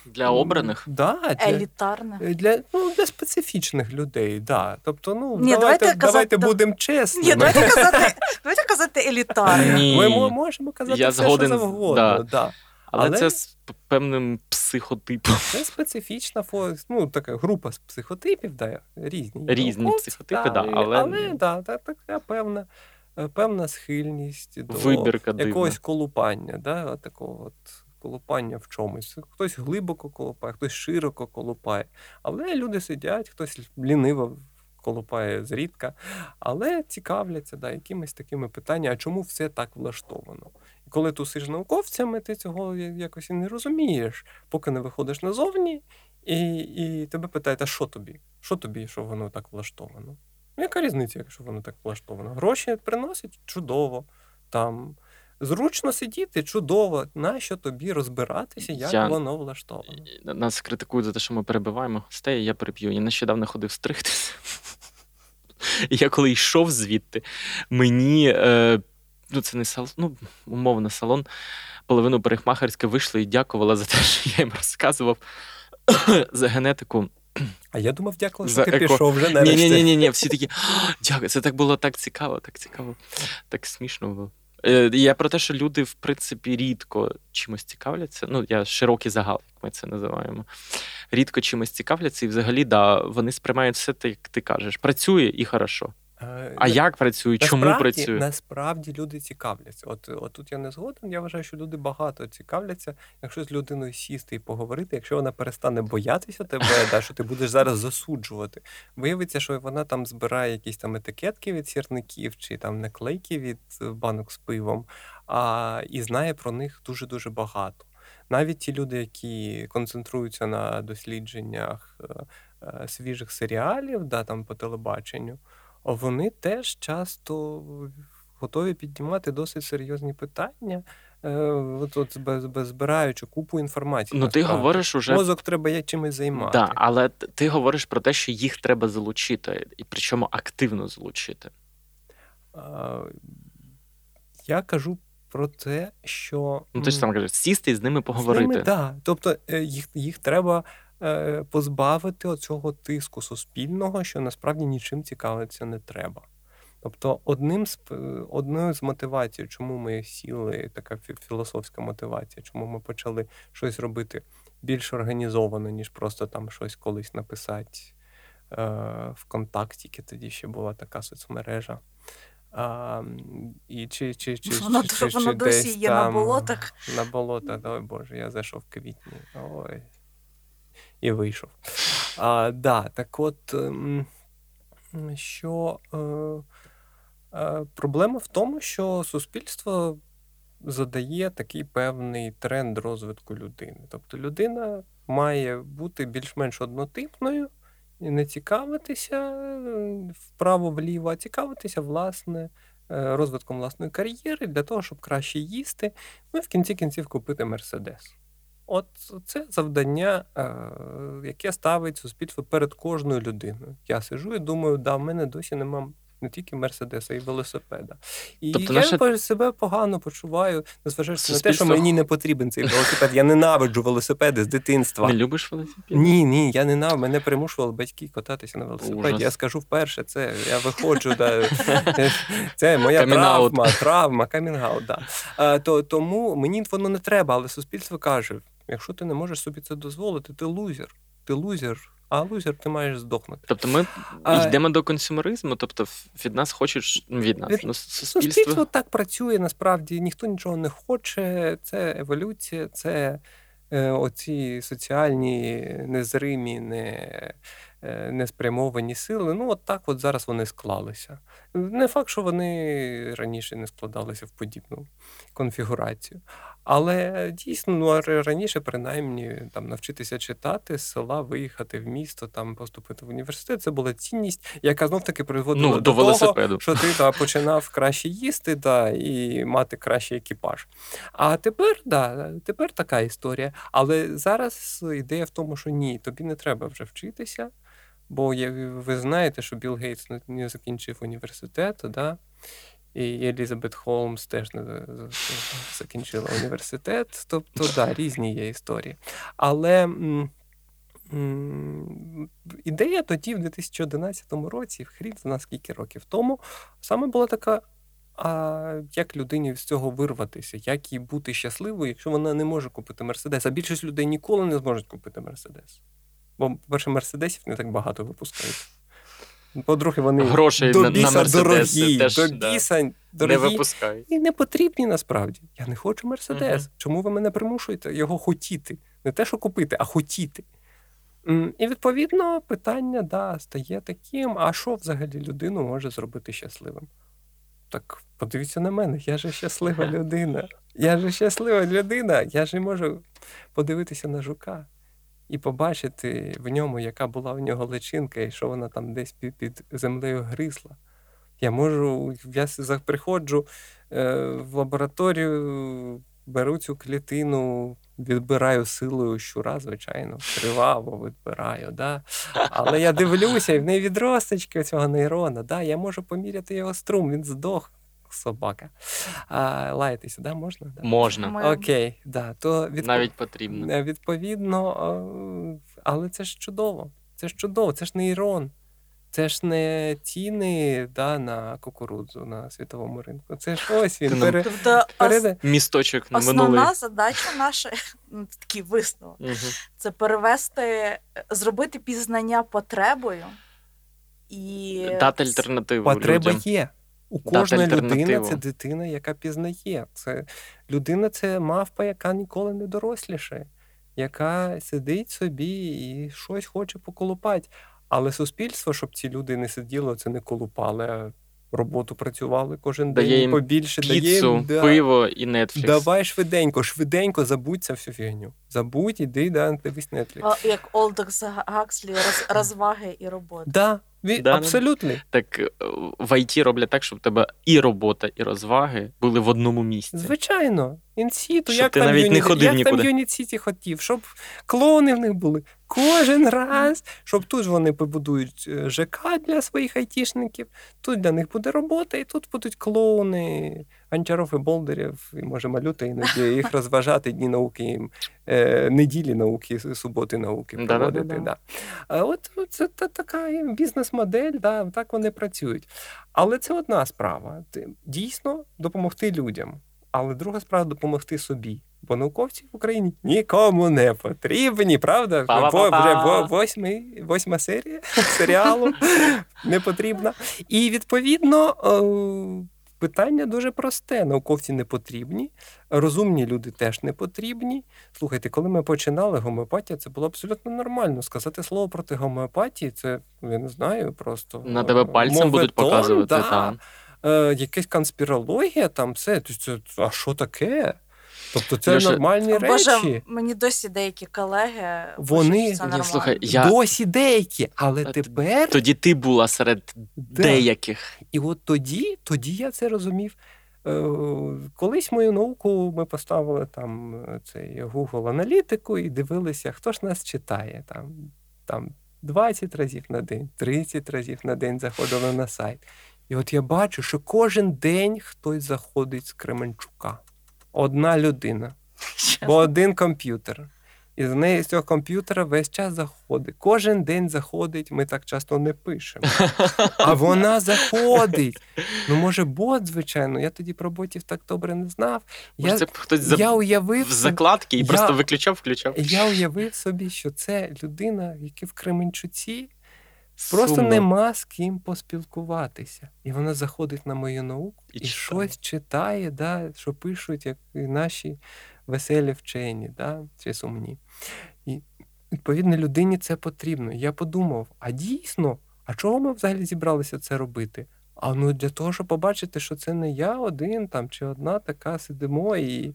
Для обраних? Да, для, Елітарне. Для ну, для специфічних людей, да. Тобто, ну Ні, давайте давайте, давайте будемо чесними. Ні, давайте казати давайте казати елітарне. Ні. Ми можемо казати Я все, згоден, що завгодно. Да. Да. Але, Але це з певним психотипом. Це специфічна ну, така група психотипів, да, різні. Різні науковці, психотипи, да, але але да, така певна певна схильність до Вибірка якогось дивна. колупання. да, такого от колупання в чомусь. Хтось глибоко колупає, хтось широко колупає. Але люди сидять, хтось ліниво колупає зрідка, але цікавляться да, якимись такими питаннями, а чому все так влаштовано? І коли ти сиш науковцями, ти цього якось і не розумієш, поки не виходиш назовні, і і тебе питають, а що тобі? Що тобі, що воно так влаштовано? Яка різниця, якщо воно так влаштовано? Гроші приносять чудово. там... Зручно сидіти, чудово. Нащо тобі розбиратися, як я... воно влаштовано? Нас критикують за те, що ми перебиваємо гостей, я переб'ю. Я нещодавно ходив стригтися. Я коли йшов звідти, мені е, ну це не салон, ну, умовно салон, половину перехмахерське вийшло і дякувала за те, що я їм розказував за генетику. А я думав, дякую, що ти еко... пішов вже нарешті. Ні, ні, ні, ні, всі такі дякую. Це так було так цікаво, так цікаво, так смішно було. Е, я про те, що люди, в принципі, рідко чимось цікавляться. Ну, я широкий загал, як ми це називаємо. Рідко чимось цікавляться, і взагалі, да, вони сприймають все те, як ти кажеш. Працює і хорошо. А як працює? Чому працює? Насправді люди цікавляться. От от тут я не згоден. Я вважаю, що люди багато цікавляться. Якщо з людиною сісти і поговорити, якщо вона перестане боятися тебе, да, що ти будеш зараз засуджувати, виявиться, що вона там збирає якісь там етикетки від сірників чи там наклейки від банок з пивом, а і знає про них дуже дуже багато. Навіть ті люди, які концентруються на дослідженнях е, е, свіжих серіалів, да, там по телебаченню вони теж часто готові піднімати досить серйозні питання, е, от, от збираючи купу інформації. Ну, ти говориш уже... Мозок треба чимось займати. Да, але ти говориш про те, що їх треба залучити, і причому активно залучити. Я кажу. Про те, що ну ти ж сам кажеш, сісти і з ними поговорити. З ними, да. Тобто е, їх їх треба позбавити оцього тиску суспільного, що насправді нічим цікавитися не треба. Тобто, одним з одною з мотивацій, чому ми сіли, така філософська мотивація, чому ми почали щось робити більш організовано, ніж просто там щось колись написати е, ВКонтакті, тоді ще була така соцмережа. А, і чи, чи, чи, Вона, чи, чи, вона досі є там, на болотах. На болотах, ой Боже, я зайшов в квітні. Ой і вийшов. А, да, Так от, ем, що е, е, проблема в тому, що суспільство задає такий певний тренд розвитку людини. Тобто людина має бути більш-менш однотипною і не цікавитися е, вправо-вліво, а цікавитися, власне. Розвитком власної кар'єри для того, щоб краще їсти, ну і в кінці кінців купити Мерседес. От це завдання, е, яке ставить суспільство перед кожною людиною. Я сижу і думаю, да, в мене досі нема не тільки Мерседеса, і велосипеда. І тобто, я наше... себе погано почуваю, незважаючи Суспільство... на те, що мені не потрібен цей велосипед. Я ненавиджу велосипеди з дитинства. Не любиш велосипед? Ні, ні, я ненавиджу. Мене примушували батьки кататися на велосипеді. Я скажу вперше, це я виходжу, да, це моя травма, травма, камінгаут. Да. То, Тому мені воно не треба, але суспільство каже. Якщо ти не можеш собі це дозволити, ти лузер. Ти лузер, а лузер ти маєш здохнути. Тобто ми а, йдемо до консюмеризму, тобто від нас хочуть ну, від нас. Від, ну, суспільство... суспільство так працює, насправді ніхто нічого не хоче. Це еволюція, це е, оці соціальні незримі, не Е, неспрямовані сили. Ну, от так от зараз вони склалися. Не факт, що вони раніше не складалися в подібну конфігурацію. Але дійсно, ну раніше, принаймні, там навчитися читати з села, виїхати в місто, там поступити в університет. Це була цінність, яка знов таки приводила ну, до, до того, що ти та, починав краще їсти та, і мати кращий екіпаж. А тепер, да, тепер така історія. Але зараз ідея в тому, що ні, тобі не треба вже вчитися. Бо ви знаєте, що Білл Гейтс не закінчив університет, да? І Елізабет Холмс теж не закінчила університет. Тобто, да, різні є історії. Але ідея тоді, в 2011 році, хрін за скільки років тому, саме була така. А як людині з цього вирватися, як їй бути щасливою, якщо вона не може купити Мерседес? А більшість людей ніколи не зможуть купити Мерседес. Бо, по-перше, Мерседесів не так багато випускають. По-друге, вони Грошей до біса на дорогі, теж до да, біса не випускають. і не потрібні насправді. Я не хочу Мерседес. Мгм. Чому ви мене примушуєте його хотіти? Не те, що купити, а хотіти. І відповідно питання да, стає таким: а що взагалі людину може зробити щасливим? Так подивіться на мене, я же щаслива людина. Я же щаслива людина. Я же можу подивитися на жука і побачити в ньому, яка була в нього личинка, і що вона там десь під, землею гризла. Я можу, я приходжу е, в лабораторію, беру цю клітину, відбираю силою щура, звичайно, криваво відбираю. Да? Але я дивлюся, і в неї відросточки цього нейрона. Да? Я можу поміряти його струм, він здох, собака. А, лаятися, да? можна? Да? Можна. Окей, да. То відпо- Навіть потрібно. Е, Відповідно, е, але це ж чудово. Це ж чудово, це ж нейрон. Це ж не ціни да, на кукурудзу на світовому ринку. Це ж ось він. Нам- Пере... Тобто ос- Місточок на основна минулий. задача наша ну, такий висновок. Мгм. Це перевести, зробити пізнання потребою і Дати альтернативу Потреба людям. є. У кожної людини це дитина, яка пізнає. Це людина це мавпа, яка ніколи не доросліше, яка сидить собі і щось хоче поколупати. Але суспільство, щоб ці люди не сиділи, це не колупали, а роботу працювали кожен Дає день їм побільше дає Піцу, їм, да. пиво і Netflix. Давай швиденько, швиденько забудь цю всю фігню. Забудь, іди, да, дивись Netflix. а, як Олдокс Гакслі, роз, розваги і роботи. Да, ві- Да, да. абсолютно. Так е, в IT роблять так, щоб у тебе і робота, і розваги були в одному місці. Звичайно, інсіту, як ти там навіть не ходив як нікуди. там Юніт Сіті хотів, щоб клоуни в них були кожен раз, щоб тут вони побудують е, ЖК для своїх айтішників, тут для них буде робота, і тут будуть клоуни, Анчаров і Болдерів, і може малюта іноді їх розважати дні науки їм, е, неділі науки, суботи науки проводити. Да. А от це та, така бізнес-модель, да, так вони працюють. Але це одна справа. Дійсно допомогти людям. Але друга справа допомогти собі. Бо науковці в Україні нікому не потрібні, правда? Бо вже во- восьмий, восьма серія серіалу не потрібна. І відповідно е, питання дуже просте: науковці не потрібні, розумні люди теж не потрібні. Слухайте, коли ми починали гомеопатія, це було абсолютно нормально. Сказати слово проти гомеопатії, це я не знаю, просто На тебе пальцем будуть показувати. да. Там. Е, якась конспірологія, там це. А що таке? Тобто це Льоша, нормальні Боже, речі. мені досі деякі колеги Вони- що це Ні, слухай, я- Досі деякі, але А тепер Тоді ти була серед Да. деяких. І от тоді, тоді я це розумів. Е, Колись мою науку ми поставили там е, цей Google аналітику і дивилися, хто ж нас читає. Там, там 20 разів на день, 30 разів на день заходили на сайт. І от я бачу, що кожен день хтось заходить з Кременчука. Одна людина, бо один комп'ютер. І з неї з цього комп'ютера весь час заходить. Кожен день заходить, ми так часто не пишемо. А вона заходить. Ну, може, бот, звичайно. Я тоді про ботів так добре не знав. Може, Я, це хтось я уявив, в закладки і Я- просто виключав, включав. я уявив собі, що це людина, яка в Кременчуці просто Сумно. нема з ким поспілкуватися. І вона заходить на мою науку І і, читає. щось читає, да, що пишуть, як і наші веселі вчені, да, чи сумні. І відповідно людині це потрібно. Я подумав: а дійсно, а чого ми взагалі зібралися це робити? А ну для того, щоб побачити, що це не я один там чи одна така сидимо і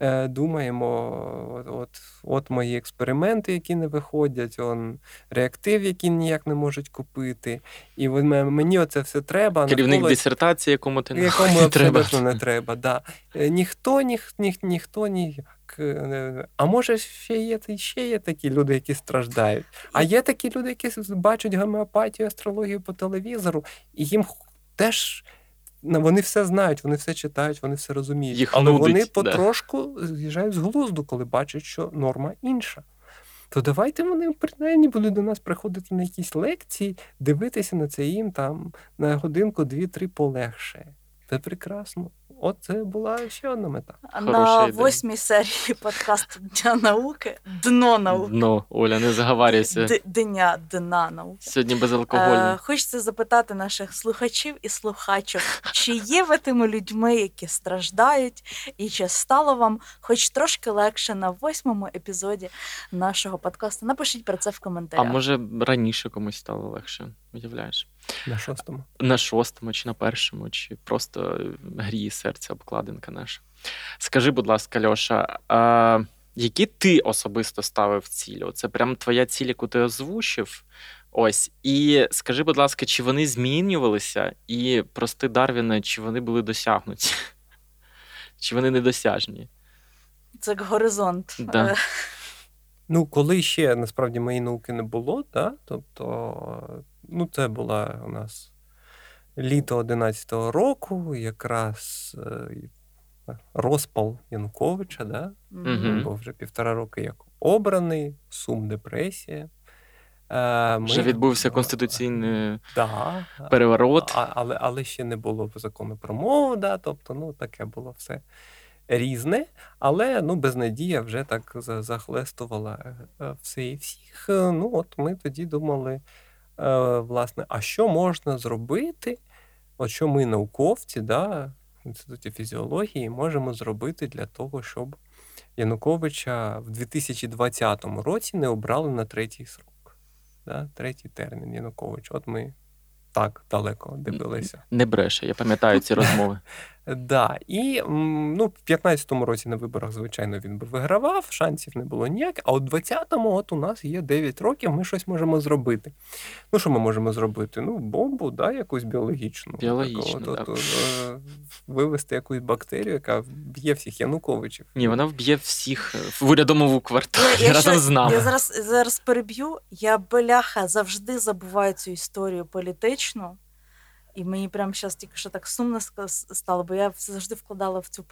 е, думаємо, от, от, мої експерименти, які не виходять, он реактив, який ніяк не можуть купити. І мені оце все треба. Керівник навколо- дисертації, якому ти якому не треба. не треба. Да. Е, Ніхто, ніх, ніх, ніхто ніяк. е, А може, ще є, ще є такі люди, які страждають. А є такі люди, які бачать гомеопатію, астрологію по телевізору, і їм теж вони все знають, вони все читають, вони все розуміють. Їх Але нудить, вони да. потрошку з'їжджають з глузду, коли бачать, що норма інша. То давайте вони принаймні будуть до нас приходити на якісь лекції, дивитися на це їм там на годинку, дві-три полегше. Це прекрасно. От це була ще одна мета. На восьмій серії подкасту Дня науки Дно науки. Ну, Оля, не заговарюйся. Дня дна науки. Сьогодні Е, безалкогольно. хочеться запитати наших слухачів і слухачок, чи є ви тими людьми, які страждають, і чи стало вам хоч трошки легше на восьмому епізоді нашого подкасту? Напишіть про це в А коментарях. може раніше комусь стало легше, уявляєш? На шостому. На шостому, чи на першому, чи просто гріє серце обкладинка наша. Скажи, будь ласка, Льоша, а які ти особисто ставив цілі? Це прям твоя ціль, яку ти озвучив. Ось. І скажи, будь ласка, чи вони змінювалися? І прости Дарвіна, чи вони були досягнуті? Чи вони недосяжні? Це як горизонт. Да. Ну, коли ще насправді моєї науки не було, да? тобто, ну, це була у нас літо 11-го року, якраз е, розпал Януковича, да? Мгм. бо вже півтора роки як обраний, сум, депресія. Е, ми- Вже відбувся конституційний Да, переворот. але, але ще не було закону про мову, да, тобто, ну, таке було все різне, але ну, безнадія вже так захлестувала е, е, все і всіх. Е, Ну, от ми тоді думали, власне, а що можна зробити? От що ми, науковці, да, в інституті фізіології, можемо зробити для того, щоб Януковича в 2020 році не обрали на третій срок. Да, третій термін Янукович. От ми так далеко дивилися. Не бреше, я пам'ятаю ці розмови. Да, і ну, в 15-му році на виборах, звичайно, він би вигравав, шансів не було ніяких. А у 20-му от у нас є 9 років, ми щось можемо зробити. Ну, що ми можемо зробити? Ну, бомбу, да, якусь біологічну. Біологічну, Таку, да. е, вивести якусь бактерію, яка б'є всіх Януковичів. Ні, вона вб'є всіх в урядовому кварталі я, разом з нами. я зараз, зараз переб'ю. Я бляха завжди забуваю цю історію політичну. І мені прямо зараз тільки що так сумно стало, бо я завжди вкладала в цю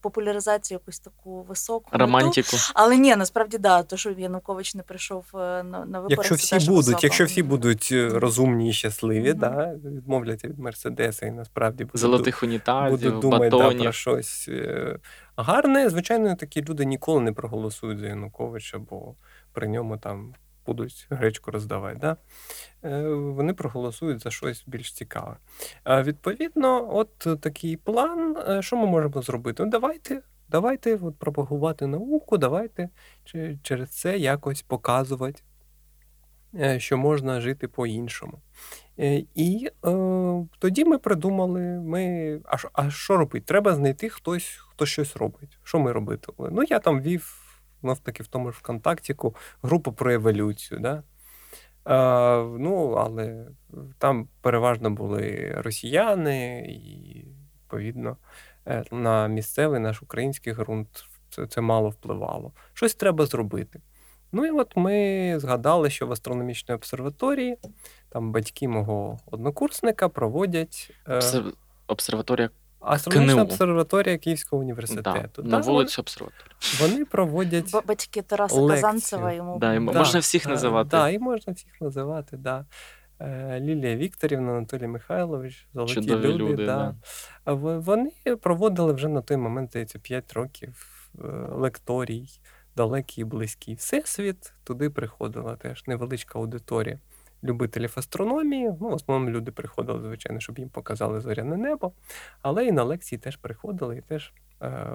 популяризацію якусь таку високу мету. Але ні, насправді да, то, що Янукович не прийшов е, на, на вибори. Якщо всі будуть, високо. якщо всі будуть е, розумні і щасливі, Мгм. да, відмовляться від Мерседеса і насправді будуть Золотих унітазів, думати да, про щось е, гарне. Звичайно, такі люди ніколи не проголосують за Януковича, бо при ньому там будуть гречку роздавати. Да? Е, Вони проголосують за щось більш цікаве. Відповідно, от такий план, е, що ми можемо зробити? Ну, давайте. Давайте от, пропагувати науку, давайте через це якось показувати, е, що можна жити по-іншому. І е, тоді ми придумали, ми, а, що- а що робити? Треба знайти хтось, хто щось робить. Що ми робитимемо? Ну, я там вів, знов таки в тому ж ВКонтактіку, групу про еволюцію. Да? Е, ну, але там переважно були росіяни, і, відповідно, е, на місцевий наш український ґрунт це, це мало впливало. Щось треба зробити. Ну і от ми згадали, що в астрономічній обсерваторії там батьки мого однокурсника проводять е, Обсерваторія астрономічна КНУ. обсерваторія Київського да, університету. на Да, вулицю обсерваторії. Вони, вони проводять Ба- Батьки Тараса лекцію. Казанцева йому Да, і Да, можна всіх е, називати. Да, і можна всіх називати, да. Е, Лілія Вікторівна, Анатолій Михайлович, золоті Чудові люди. люди, да. да. В- Вони проводили вже на той момент, здається, 5 років е, лекторій, далекий і близький всесвіт. Туди приходила теж невеличка аудиторія любителів астрономії. Ну, в основному люди приходили, звичайно, щоб їм показали зоряне небо. Але і на лекції теж приходили, і теж е,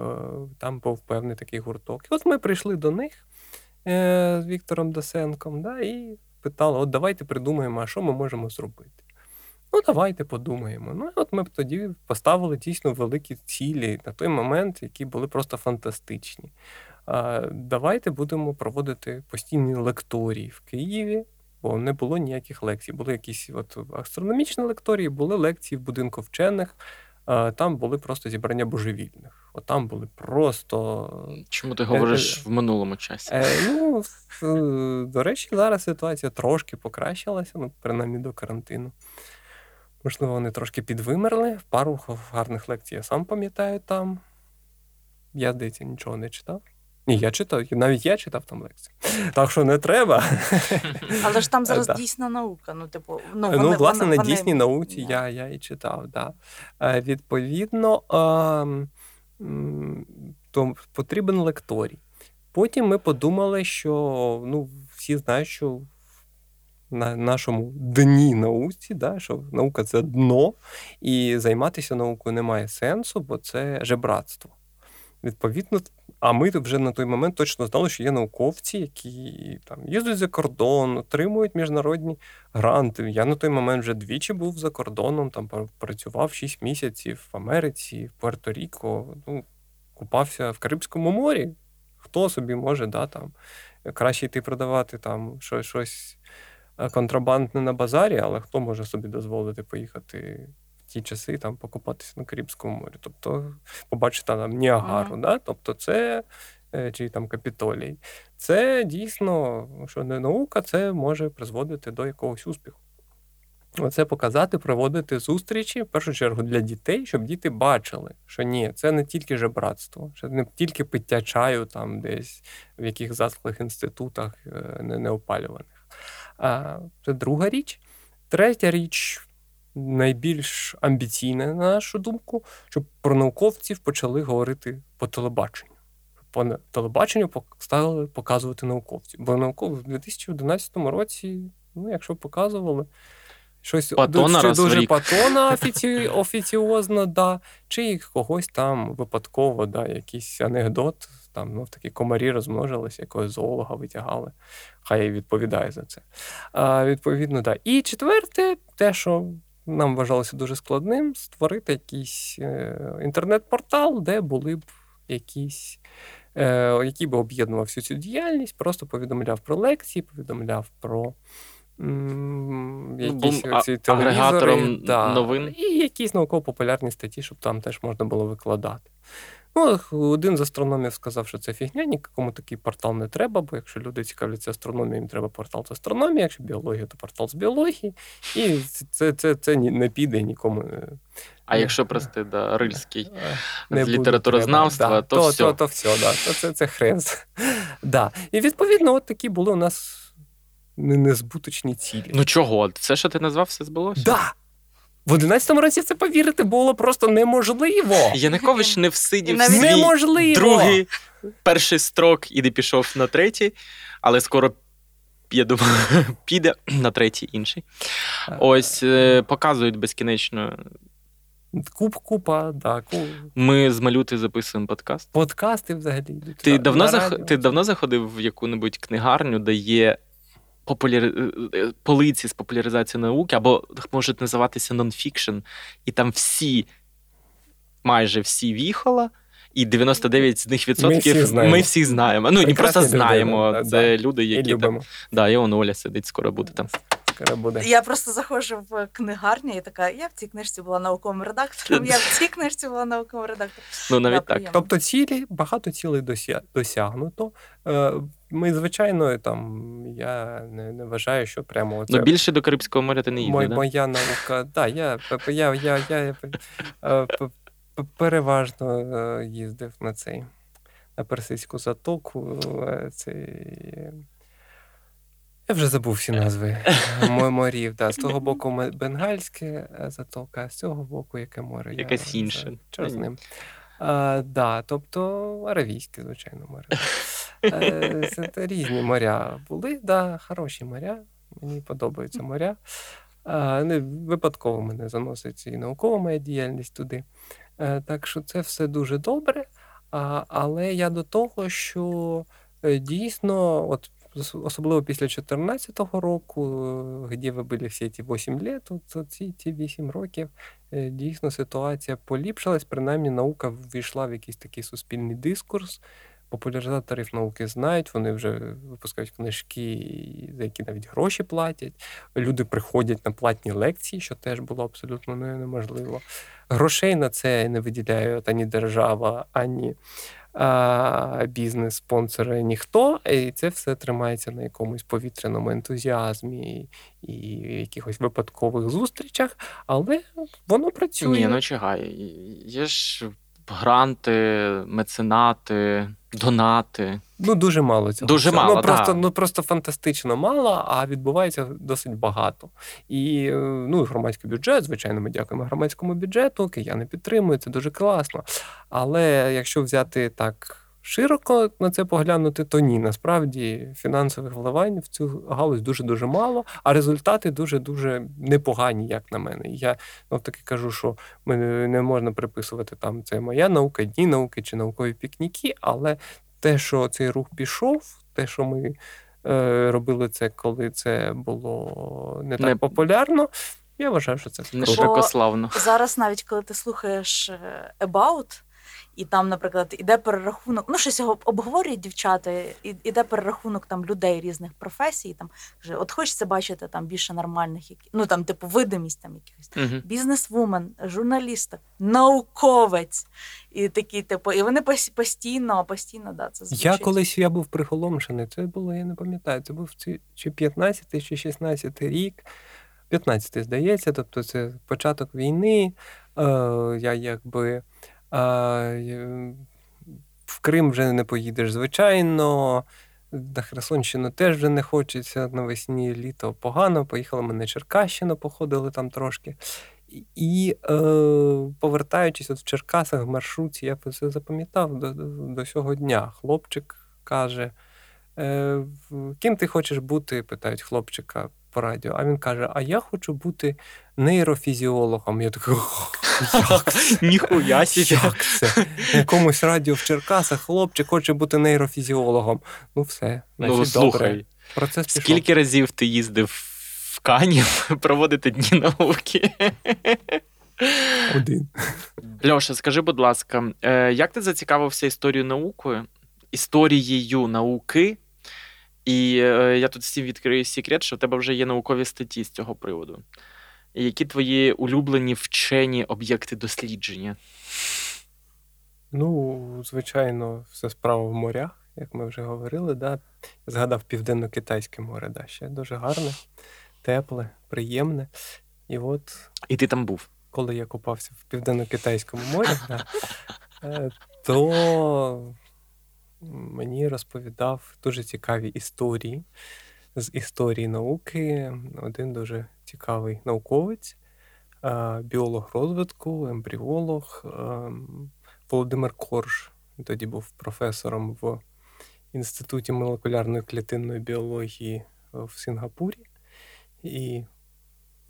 там був певний такий гурток. І от ми прийшли до них е, з Віктором Досенком, да, і питали: от давайте придумаємо, а що ми можемо зробити. Ну, давайте подумаємо. Ну, от ми б тоді поставили дійсно великі цілі на той момент, які були просто фантастичні. Давайте будемо проводити постійні лекторії в Києві, бо не було ніяких лекцій. Були якісь от астрономічні лекторії, були лекції в будинку вчених. Там були просто зібрання божевільних. От там були просто Чому ти говориш Е, в минулому часі? Е, ну, е, до речі, зараз ситуація трошки покращилася, ну, принаймні до карантину. Можливо, вони трошки підвимерли. Пару гарних лекцій я сам пам'ятаю там. Я, здається, нічого не читав. Ні, я читав, навіть я читав там лекції. Так що не треба. Але ж там зараз да. дійсна наука. Ну, типу, ну, вони, ну власне, вони, на дійсній вони... науці я я і читав. Да. Е, відповідно, е, то потрібен лекторій. Потім ми подумали, що ну, всі знають, що на нашому дні науці, да, що наука це дно, і займатися наукою немає сенсу, бо це жебратство. Відповідно, а ми вже на той момент точно знали, що є науковці, які там їздять за кордон, отримують міжнародні гранти. Я на той момент вже двічі був за кордоном, там працював 6 місяців в Америці, в Пуерто-Ріко, ну, купався в Карибському морі. Хто собі може да, там, краще йти продавати там щось щось е, контрабандне на базарі, але хто може собі дозволити поїхати ті часи там покупатися на Карибському морі. Тобто побачити там Ніагару, ага. да? тобто це е, чи там Капітолій. Це дійсно, що не наука, це може призводити до якогось успіху. Оце показати, проводити зустрічі в першу чергу для дітей, щоб діти бачили, що ні, це не тільки жебратство, що не тільки пиття чаю там десь в яких затхлих інститутах неопалюваних. А це друга річ. Третя річ найбільш амбіційне, на нашу думку, щоб про науковців почали говорити по телебаченню. По телебаченню стали показувати науковців. Бо науковці в 2011 році, ну, якщо показували. Щось Патона дуже, дуже патона офіці... офіціозно, да, чи когось там випадково, да, якийсь анекдот, там ну, такі комарі розмножилися, якогось зоолога витягали, хай відповідає за це. А, Відповідно, да. І четверте, те, що нам вважалося дуже складним створити якийсь е, інтернет-портал, де були б якісь, е, який би об'єднував всю цю діяльність, просто повідомляв про лекції, повідомляв про. Якісь Бум, ці телевізори, да, новин. і якісь науково-популярні статті, щоб там теж можна було викладати. Ну, один з астрономів сказав, що це фігня, нікому такий портал не треба, бо якщо люди цікавляться астрономією, їм треба портал з астрономії, якщо біологія, то портал з біології. І це це, це не піде нікому. А якщо прости, да, рильський не з літературознавства, да, то, то все. То, то все, да, то це це хрест. Да. І відповідно, от такі були у нас незбуточні цілі. Ну чого? Все, що ти назвав, все збулося? Да. В 11-му році це повірити було просто неможливо. Янукович не всидів Навіть... свій неможливо. другий перший строк і не пішов на третій, але скоро. Я думаю, піде на третій інший. Ось е, показують безкінечно. Куп, купа, да, куп. Ми з малюти записуємо подкаст. Подкасти взагалі. Ти давно зах... ти давно заходив в яку-небудь книгарню, де є популяр... Е, е, полиці з популяризації науки, або можуть називатися нонфікшн, і там всі, майже всі віхола. І 99 з них відсотків ми всі знаємо. Ми всі знаємо. Ну, не просто знаємо. Людина, це да. люди, які і там. Да, і он Оля сидить, скоро буде там. Скоро буде. Я просто заходжу в книгарню і така: я в цій книжці була науковим редактором, я в цій книжці була науковим редактором. Ну, навіть так. Тобто цілі, багато цілей досягнуто. Е, ми, звичайно, там я не не вважаю, що прямо оце... Ну, більше до Карибського моря ти не їздив, да? Моя наука, да, я я, я, я, я переважно е, їздив на цей на Персидську затоку. Е, цей... Я вже забув всі назви морів. Да. З того боку бенгальське затока, а з цього боку яке море. Якесь інше. Чого з ним? А, да, Тобто аравійське, звичайно, море. Е, це різні моря були, да, хороші моря. Мені подобаються моря. Не випадково мене заносить і наукова моя діяльність туди. Е, так що це все дуже добре. Але я до того, що е, дійсно, от особливо після 2014 року, де ви були всі ці 8 років, то ці, ці 8 років дійсно ситуація поліпшилась, принаймні наука ввійшла в якийсь такий суспільний дискурс популяризаторів науки знають, вони вже випускають книжки, за які навіть гроші платять. Люди приходять на платні лекції, що теж було абсолютно неможливо. Грошей на це не виділяють ані держава, ані бізнес, спонсори ніхто, і це все тримається на якомусь повітряному ентузіазмі і якихось випадкових зустрічах, але воно працює. Ні, ну чекай, є ж гранти, меценати, донати. Ну, дуже мало цього. Дуже мало, ну, просто, да. ну просто фантастично мало, а відбувається досить багато. І е, ну, громадський бюджет, звичайно, ми дякуємо громадському бюджету, кияни підтримують, це дуже класно. Але якщо взяти так. Широко на це поглянути, то ні. Насправді фінансових вливань в цю галузь дуже-дуже мало, а результати дуже-дуже непогані, як на мене. Я ну, таки кажу, що ми не можна приписувати там це моя наука, дні науки чи наукові пікніки, але те, що цей рух пішов, те, що ми е, робили це, коли це було не так не... популярно. Я вважаю, що це не широкославно. Зараз, навіть коли ти слухаєш е, About, і там, наприклад, іде перерахунок, ну щось його обговорюють дівчата, і іде перерахунок там людей різних професій. Там каже, от хочеться бачити там більше нормальних, які ну там, типу, видимість там якихось uh-huh. бізнесвумен, журналіста, науковець. І такі, типу, і вони постійно, постійно, да, це звучить. Я колись я був приголомшений. Це було, я не пам'ятаю, це був чи 15 чи 16 рік. 15 здається, тобто це початок війни. Е, Я якби в Крим вже не поїдеш, звичайно. На Херсонщину теж вже не хочеться навесні літо погано. Поїхали ми на Черкащину, походили там трошки. І е, повертаючись от в Черкасах в маршруті, я це запам'ятав до до цього дня. Хлопчик каже: е, Ким ти хочеш бути? питають хлопчика по радіо. А він каже: А я хочу бути нейрофізіологом. Я такий, як Ніхуя Як це? Якомусь радіо в Черкасах хлопчик хоче бути нейрофізіологом. Ну, все, ну, слухай, Процес пішов. Скільки разів ти їздив в Канів проводити дні науки? Один. Льоша, скажи, будь ласка, е, як ти зацікавився історією наукою, історією науки? І е, я тут всім відкрию секрет, що в тебе вже є наукові статті з цього приводу. Які твої улюблені вчені об'єкти дослідження? Ну, звичайно, все справа в морях, як ми вже говорили. Да? Згадав Південно-Китайське море, да, ще дуже гарне, тепле, приємне. І от... І ти там був? Коли я купався в Південно-Китайському морі, да, е, то мені розповідав дуже цікаві історії з історії науки. Один дуже цікавий науковець, біолог розвитку, ембріолог Володимир Корж. Тоді був професором в Інституті молекулярної клітинної біології в Сінгапурі. І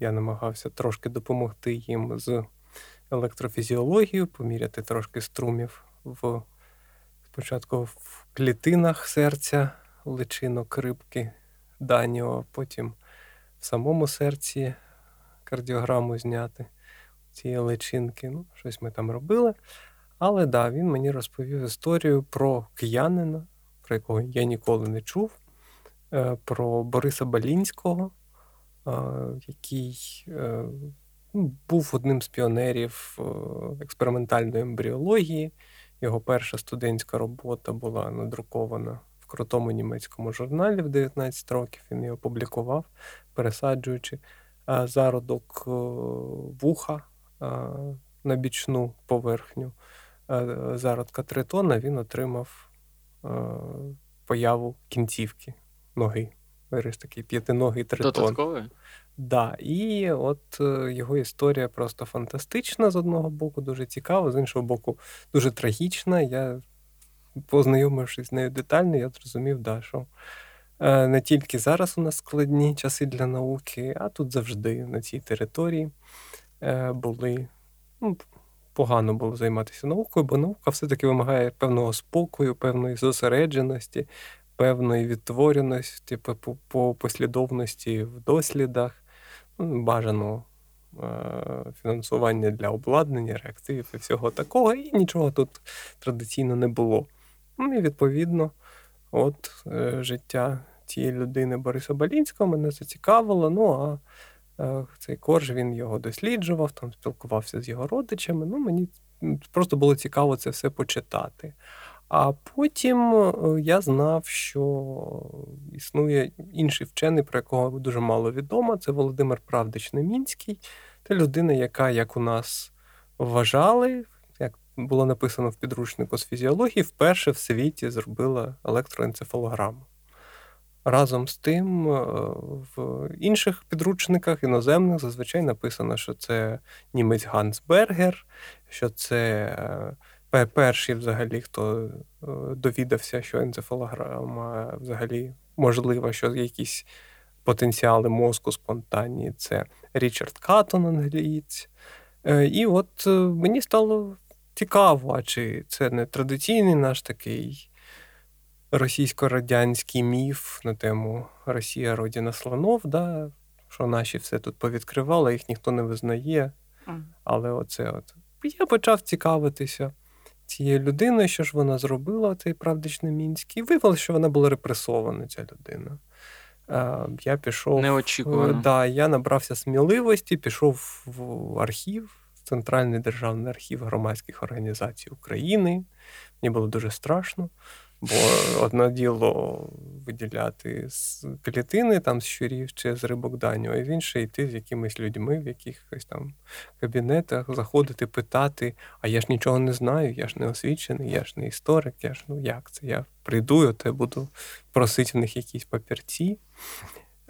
я намагався трошки допомогти їм з електрофізіологією, поміряти трошки струмів в спочатку в клітинах серця, личинок рибки Даніо, потім в самому серці кардіограму зняти цієї личинки. Ну, Щось ми там робили. Але да, він мені розповів історію про киянина, про якого я ніколи не чув, е, про Бориса Балінського, е, який е, ну, був одним з піонерів експериментальної ембріології. Його перша студентська робота була надрукована в крутому німецькому журналі в 19 років. Він її опублікував, пересаджуючи зародок е, вуха на бічну поверхню зародка тритона, він отримав появу кінцівки ноги. Виріс такий п'ятиногий тритон. Додатковий? Да, і от е, його історія просто фантастична з одного боку, дуже цікава, з іншого боку, дуже трагічна. Я, познайомившись з нею детально, я зрозумів, да, що е, не тільки зараз у нас складні часи для науки, а тут завжди на цій території е, були. ну, Погано було займатися наукою, бо наука все-таки вимагає певного спокою, певної зосередженості, певної відтвореності по, по послідовності в дослідах. Бажано е, фінансування для обладнання, реактивів і всього такого, і нічого тут традиційно не було. Ну і відповідно, от е, життя цієї людини Бориса Балінського мене зацікавило. Ну а е, цей корж він його досліджував, там спілкувався з його родичами. Ну, мені просто було цікаво це все почитати. А потім е, я знав, що існує інший вчений, про якого дуже мало відомо. Це Володимир Правдич Немінський. Це людина, яка, як у нас вважали, як було написано в підручнику з фізіології, вперше в світі зробила електроенцефалограму. Разом з тим, е, в інших підручниках іноземних зазвичай написано, що це німець Ганс Бергер, що це е, перший, взагалі, хто е, довідався, що енцефалограма взагалі можлива, що якісь потенціали мозку спонтанні. Це Річард Каттон, англієць. І от мені стало цікаво, а чи це не традиційний наш такий російсько-радянський міф на тему Росія родина слонов, да, що наші все тут повідкривали, їх ніхто не визнає. Але оце от я почав цікавитися цією людиною, що ж вона зробила, цей правдичний Мінський. І виявилося, що вона була репресована, ця людина. Я пішов. Неочікувано. Да, Я набрався сміливості, пішов в архів, Центральний державний архів громадських організацій України. Мені було дуже страшно. Бо одне діло виділяти з клітини там з щурів чи з рибок даню, а інше йти з якимись людьми в якихось там кабінетах, заходити, питати, а я ж нічого не знаю, я ж не освічений, я ж не історик, я ж ну як це? Я прийду, я те буду просити в них якісь папірці.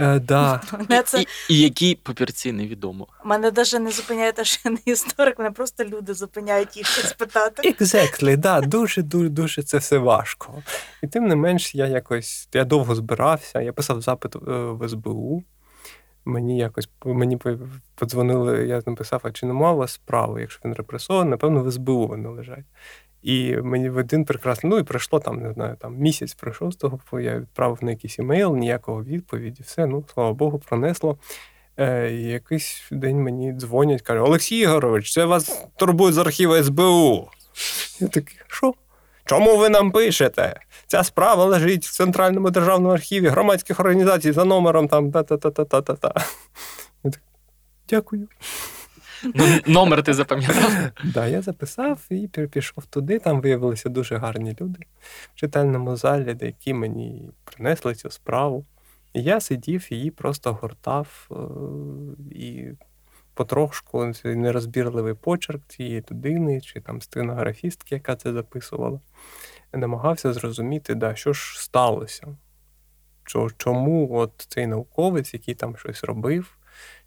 Е, да. це... І, і які папірці невідомо. Мене навіть не зупиняє те, що я не історик, мене просто люди зупиняють їх щось питати. Exactly, да, дуже дуже дуже це все важко. І тим не менш, я якось я довго збирався, я писав запит е, в СБУ. Мені якось мені подзвонили, я написав, а чи нема у вас справи, якщо він репресований, напевно, в СБУ вони лежать. І мені в один прекрасний, ну і пройшло там, не знаю, там місяць пройшов з того, я відправив на якийсь імейл, ніякого відповіді, все, ну, слава Богу, пронесло. Е, і Якийсь день мені дзвонять, кажуть, Олексій Ігорович, це вас турбує з архіву СБУ. Я такий, що? Чому ви нам пишете? Ця справа лежить в Центральному державному архіві громадських організацій за номером там та-та-та-та-та-та. Я так, Дякую. Ну, номер ти запам'ятав? Так, я записав і пішов туди. Там виявилися дуже гарні люди в читальному залі, які мені принесли цю справу. І я сидів її просто гортав е, і потрошку нерозбірливий почерк цієї людини, чи там стенографістки, яка це записувала. намагався зрозуміти, да, що ж сталося. Чому от цей науковець, який там щось робив,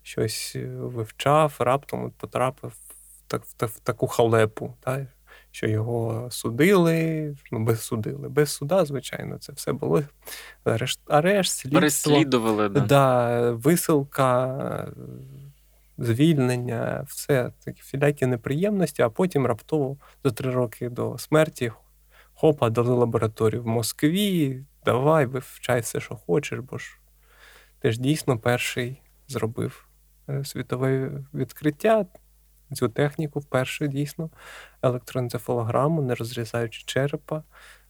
щось е, вивчав, раптом от потрапив в, так, в, в таку халепу, та, що його судили, ну, без судили. Без суда, звичайно, це все було арешт, арешт слідство, Переслідували, да. Да, висилка, звільнення, все такі всілякі неприємності, а потім раптово за три роки до смерті хопа дали лабораторію в Москві. Давай, вивчай все, що хочеш, бо ж ти ж дійсно перший зробив світове відкриття. Цю техніку вперше дійсно електроенцефалограму, не розрізаючи черепа,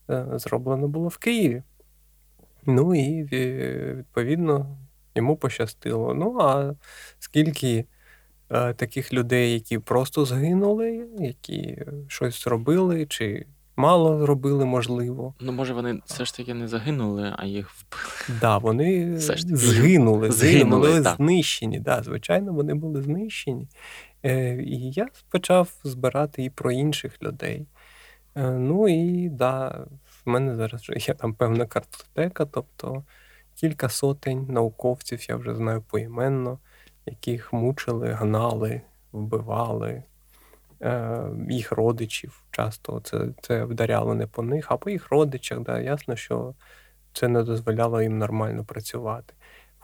е, зроблено було в Києві. Ну і відповідно йому пощастило. Ну, а скільки е, таких людей, які просто згинули, які щось зробили, чи мало робили, можливо. Ну, може, вони все ж таки не загинули, а їх вбили. Да, вони все ж таки згинули, згинули, були знищені. Да, Звичайно, вони були знищені. Е, І я почав збирати і про інших людей. Е, Ну і да, в мене зараз вже є там певна картотека, тобто кілька сотень науковців, я вже знаю поіменно, яких мучили, гнали, вбивали. Е, їх родичів. Часто це це вдаряло не по них, а по їх родичах. Да, Ясно, що це не дозволяло їм нормально працювати.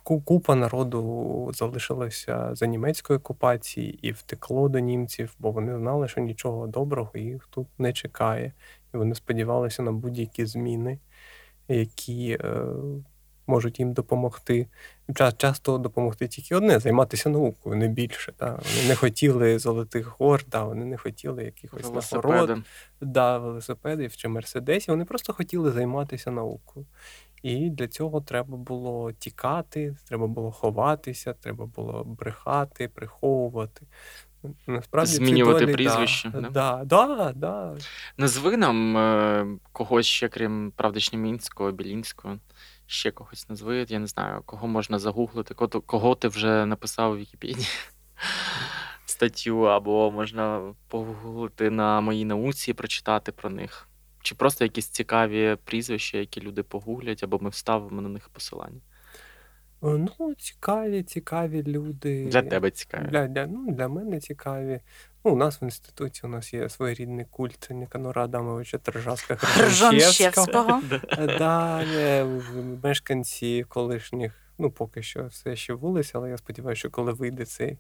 Купа народу залишилося за німецької окупації і втекло до німців, бо вони знали, що нічого доброго їх тут не чекає. І вони сподівалися на будь-які зміни, які е, можуть їм допомогти. Часто допомогти тільки одне займатися наукою, не більше. Та. Вони не хотіли золотих гор, да, вони не хотіли якихось нагород, да, велосипедів чи мерседесів. Вони просто хотіли займатися наукою. І для цього треба було тікати, треба було ховатися, треба було брехати, приховувати. Насправді Змінювати долі, прізвище, Да, да? да, да, да. Назви нам е, когось ще, крім Правдичнімінського, Білінського. Ще когось назви. Я не знаю, кого можна загуглити, кого, ти вже написав у Вікіпедії статтю, або можна погуглити на моїй науці, прочитати про них. Чи просто якісь цікаві прізвища, які люди погуглять, або ми вставимо на них посилання. О, Ну, цікаві, цікаві люди. Для тебе цікаві. Для, для, ну, для мене цікаві. Ну, у нас в інституті у нас є своєрідний культ Ніканора Адамовича Тержаска Ржаншевського. Да, мешканці колишніх, ну поки що все ще вулиць, але я сподіваюся, що коли вийде цей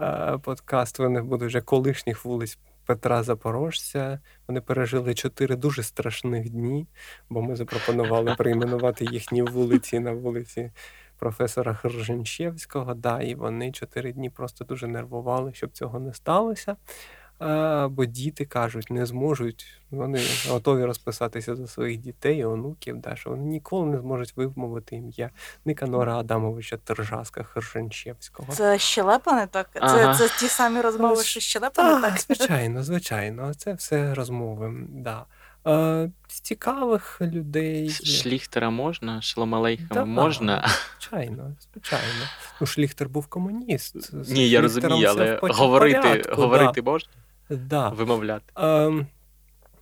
е, подкаст, вони будуть вже колишніх вулиць Петра Запорожця. Вони пережили чотири дуже страшних дні, бо ми запропонували перейменувати їхні вулиці на вулиці професора Хрженчевського. Да, і вони чотири дні просто дуже нервували, щоб цього не сталося. А, бо діти кажуть, не зможуть. Вони готові розписатися за своїх дітей онуків, да, що вони ніколи не зможуть вимовити ім'я Никанора Адамовича Тержаска Хрженчевського. Це щелепа не так? Це, Ага. це ті самі розмови, що щелепа не Так, так. звичайно, звичайно. Це все розмови. Да. Е, з цікавих людей. Шліхтера можна, Шломалейхема Да. можна. Звичайно, звичайно. Ну, Шліхтер був комуніст. З Ні, я розумію, але говорити, порядку, говорити можна, Да. Да. вимовляти.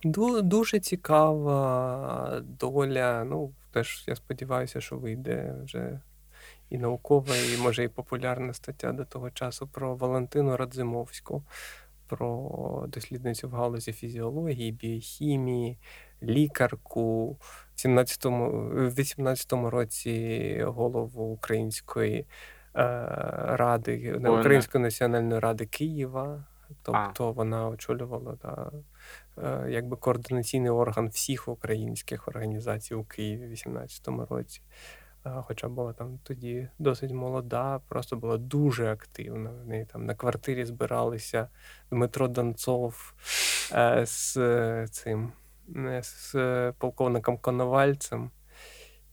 Ду- дуже цікава доля. Ну, теж я сподіваюся, що вийде вже і наукова, і може і популярна стаття до того часу про Валентину Радзимовську, про дослідницю в галузі фізіології, біохімії, лікарку. В 18-му році голову української е, ради, Ой, Української національної ради Києва. Тобто вона очолювала да, е, якби координаційний орган всіх українських організацій у Києві в 18-му році. Е, Хоча була там тоді досить молода, просто була дуже активна. В неї там на квартирі збиралися Дмитро Донцов е, з е, цим з полковником Коновальцем.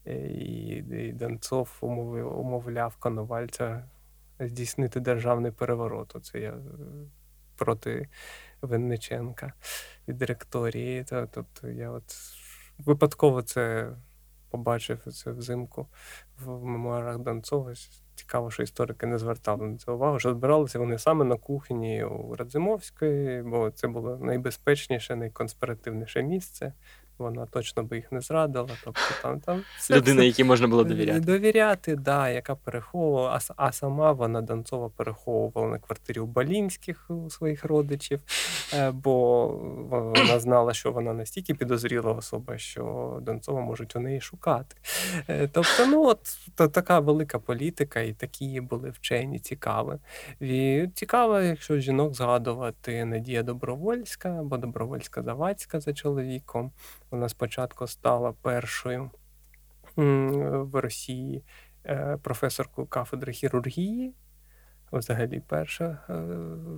І, і Донцов умовив, умовляв Коновальця здійснити державний переворот. Оце я проти Винниченка від директорії. Тобто я от випадково це побачив це взимку в мемуарах Донцова. Цікаво, що історики не звертали на це увагу, що збиралися вони саме на кухні у Радзимовської, бо це було найбезпечніше, найконспіративніше місце. Вона точно би їх не зрадила. Тобто там, там все, Людина, все- якій можна було довіряти. Довіряти, да, яка переховувала, а, а сама вона Донцова переховувала на квартирі у Балінських у своїх родичів, е, бо вона знала, що вона настільки підозріла особа, що Донцова можуть у неї шукати. Е, Тобто, ну от та- така велика політика, і такі були вчені, цікаві. І цікаво, якщо жінок згадувати Надія Добровольська або Добровольська Завадська за чоловіком. Вона спочатку стала першою в Росії е, професоркою кафедри хірургії, взагалі перша е,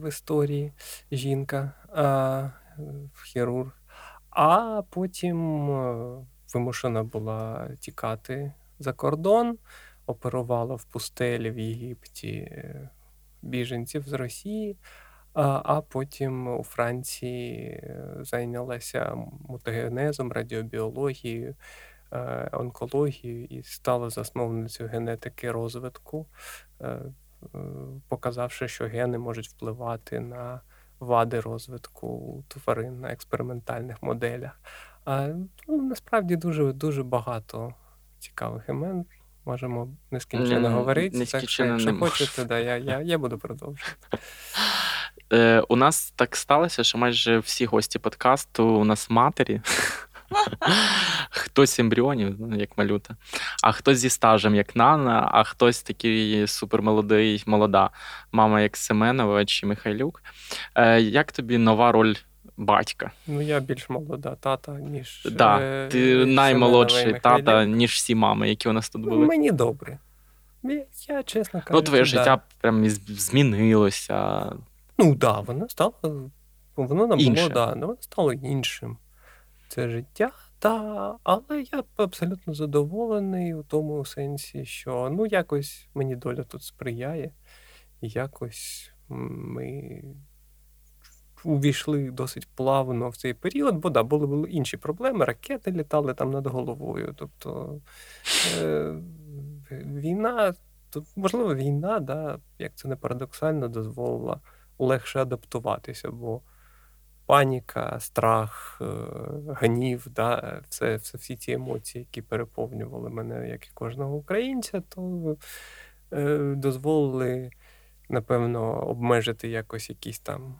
в історії жінка, хірург. А потім е, вимушена була тікати за кордон, оперувала в пустелі в Єгипті біженців з Росії. А, а потім у Франції е, зайнялася мутагенезом, радіобіологією, е, онкологією і стала засновницею генетики розвитку, е, показавши, що гени можуть впливати на вади розвитку тварин на експериментальних моделях. А, ну, насправді дуже, дуже багато цікавих імен. Можемо нескінченно говорити. Так що, нескінченно якщо не хочете, да, я, я, я буду продовжувати. Е, у нас так сталося, що майже всі гості подкасту у нас матері. Хтось ембріонів, ну, як малюта, а хтось зі стажем, як Нана, а хтось такий супермолодий, молода мама, як Семенова чи Михайлюк. Е, як тобі нова роль батька? Ну, я більш молода тата, ніж. Да, е, ти Семенова наймолодший тата, ніж всі мами, які у нас тут були. Мені добре. Я, я чесно кажучи, Ну, твоє да. життя прям змінилося. Ну так, да, воно стало. Воно Інше. було, да, ну, воно стало іншим. Це життя, та, але я абсолютно задоволений у тому сенсі, що ну якось мені доля тут сприяє, якось ми увійшли досить плавно в цей період, бо да, були, були інші проблеми, ракети літали там над головою. Тобто е, війна, можливо, війна, да, як це не парадоксально, дозволила легше адаптуватися, бо паніка, страх, е, гнів, да, все, все, всі ці емоції, які переповнювали мене, як і кожного українця, то е, дозволили, напевно, обмежити якось якісь там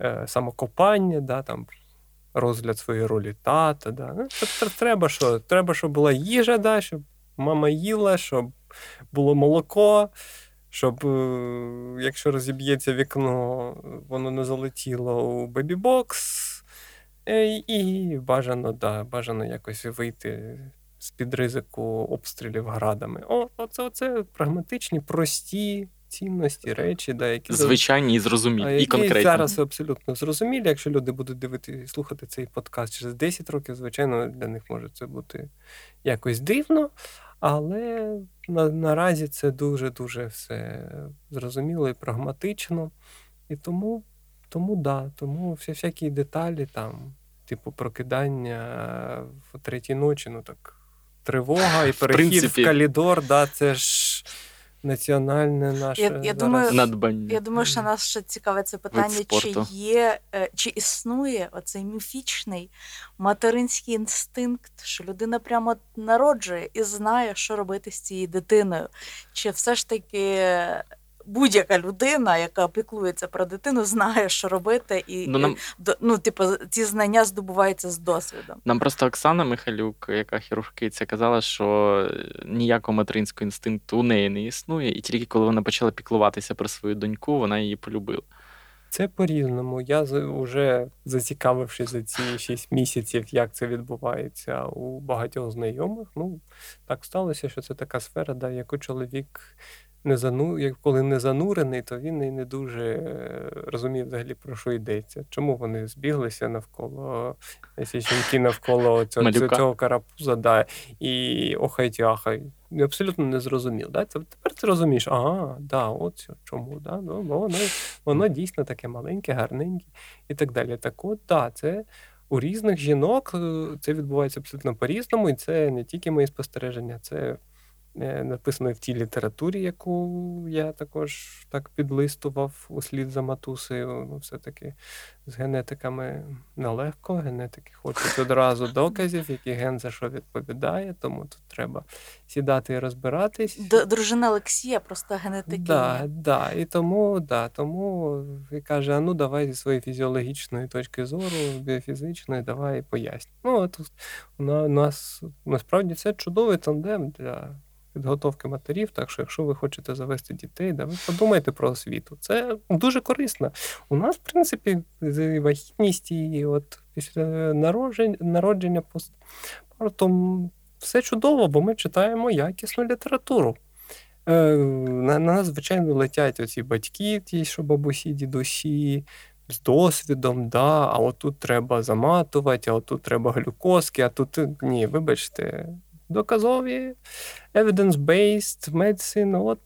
е, самокопання, да, там, розгляд своєї ролі тата. Да. Ну, Треба, що Треба, щоб була їжа, да, щоб мама їла, щоб було молоко щоб, е, якщо розіб'ється вікно, воно не залетіло у бебі-бокс. І бажано, да, бажано якось вийти з-під ризику обстрілів градами. О, Оце оце прагматичні, прості цінності, речі, да, які звичайні і зрозумілі, які і конкретні. зараз абсолютно зрозумілі. Якщо люди будуть дивити слухати цей подкаст через 10 років, звичайно, для них може це бути якось дивно. Але на, наразі це дуже-дуже все зрозуміло і прагматично. І тому, тому да, тому всі всякі деталі, там, типу, прокидання в третій ночі, ну так, тривога і перехід в, в калідор, да, це ж національне наше я, я думаю, надбання. Я думаю, що нас ще цікаве це питання, чи є, е, чи існує оцей міфічний материнський інстинкт, що людина прямо народжує і знає, що робити з цією дитиною. Чи все ж таки будь-яка людина, яка піклується про дитину, знає, що робити, і ну, нам... ну, типу, ці знання здобуваються з досвідом. Нам просто Оксана Михайлюк, яка хірургкиця, казала, що ніякого материнського інстинкту у неї не існує, і тільки коли вона почала піклуватися про свою доньку, вона її полюбила. Це по-різному. Я вже зацікавившись за ці 6 місяців, як це відбувається у багатьох знайомих. Ну так сталося, що це така сфера, да, яку чоловік не зану... як коли не занурений, то він і не дуже е, розумів взагалі про що йдеться. Чому вони збіглися навколо жінки навколо цього цього карапуза, да, і охай ахай. Абсолютно не зрозумів. Да? Тепер ти розумієш, ага, да, от чому, да? Ну, воно воно дійсно таке маленьке, гарненьке і так далі. Так от, да, це у різних жінок е, це відбувається абсолютно по-різному, і це не тільки мої спостереження, це Е, написаної в тій літературі, яку я також так підлистував услід за матусею. Ну, все-таки з генетиками нелегко. Генетики хочуть одразу доказів, який ген за що відповідає, тому тут треба сідати і розбиратись. Дружина Олексія, просто генетики. Да, да, І тому да, тому і каже: а ну давай зі своєї фізіологічної точки зору, біофізичної, давай пояснюй. Ну, тут у нас насправді це чудовий тандем для підготовки матерів. Так що, якщо ви хочете завести дітей, да, ви подумайте про освіту. Це дуже корисно. У нас, в принципі, вагітність і от після народження народження постпартом все чудово, бо ми читаємо якісну літературу. Е, на нас, звичайно, летять оці батьки, ті, що бабусі, дідусі. З досвідом, да, а отут треба заматувати, а отут треба глюкозки, а тут ні, вибачте, доказові, evidence-based medicine, от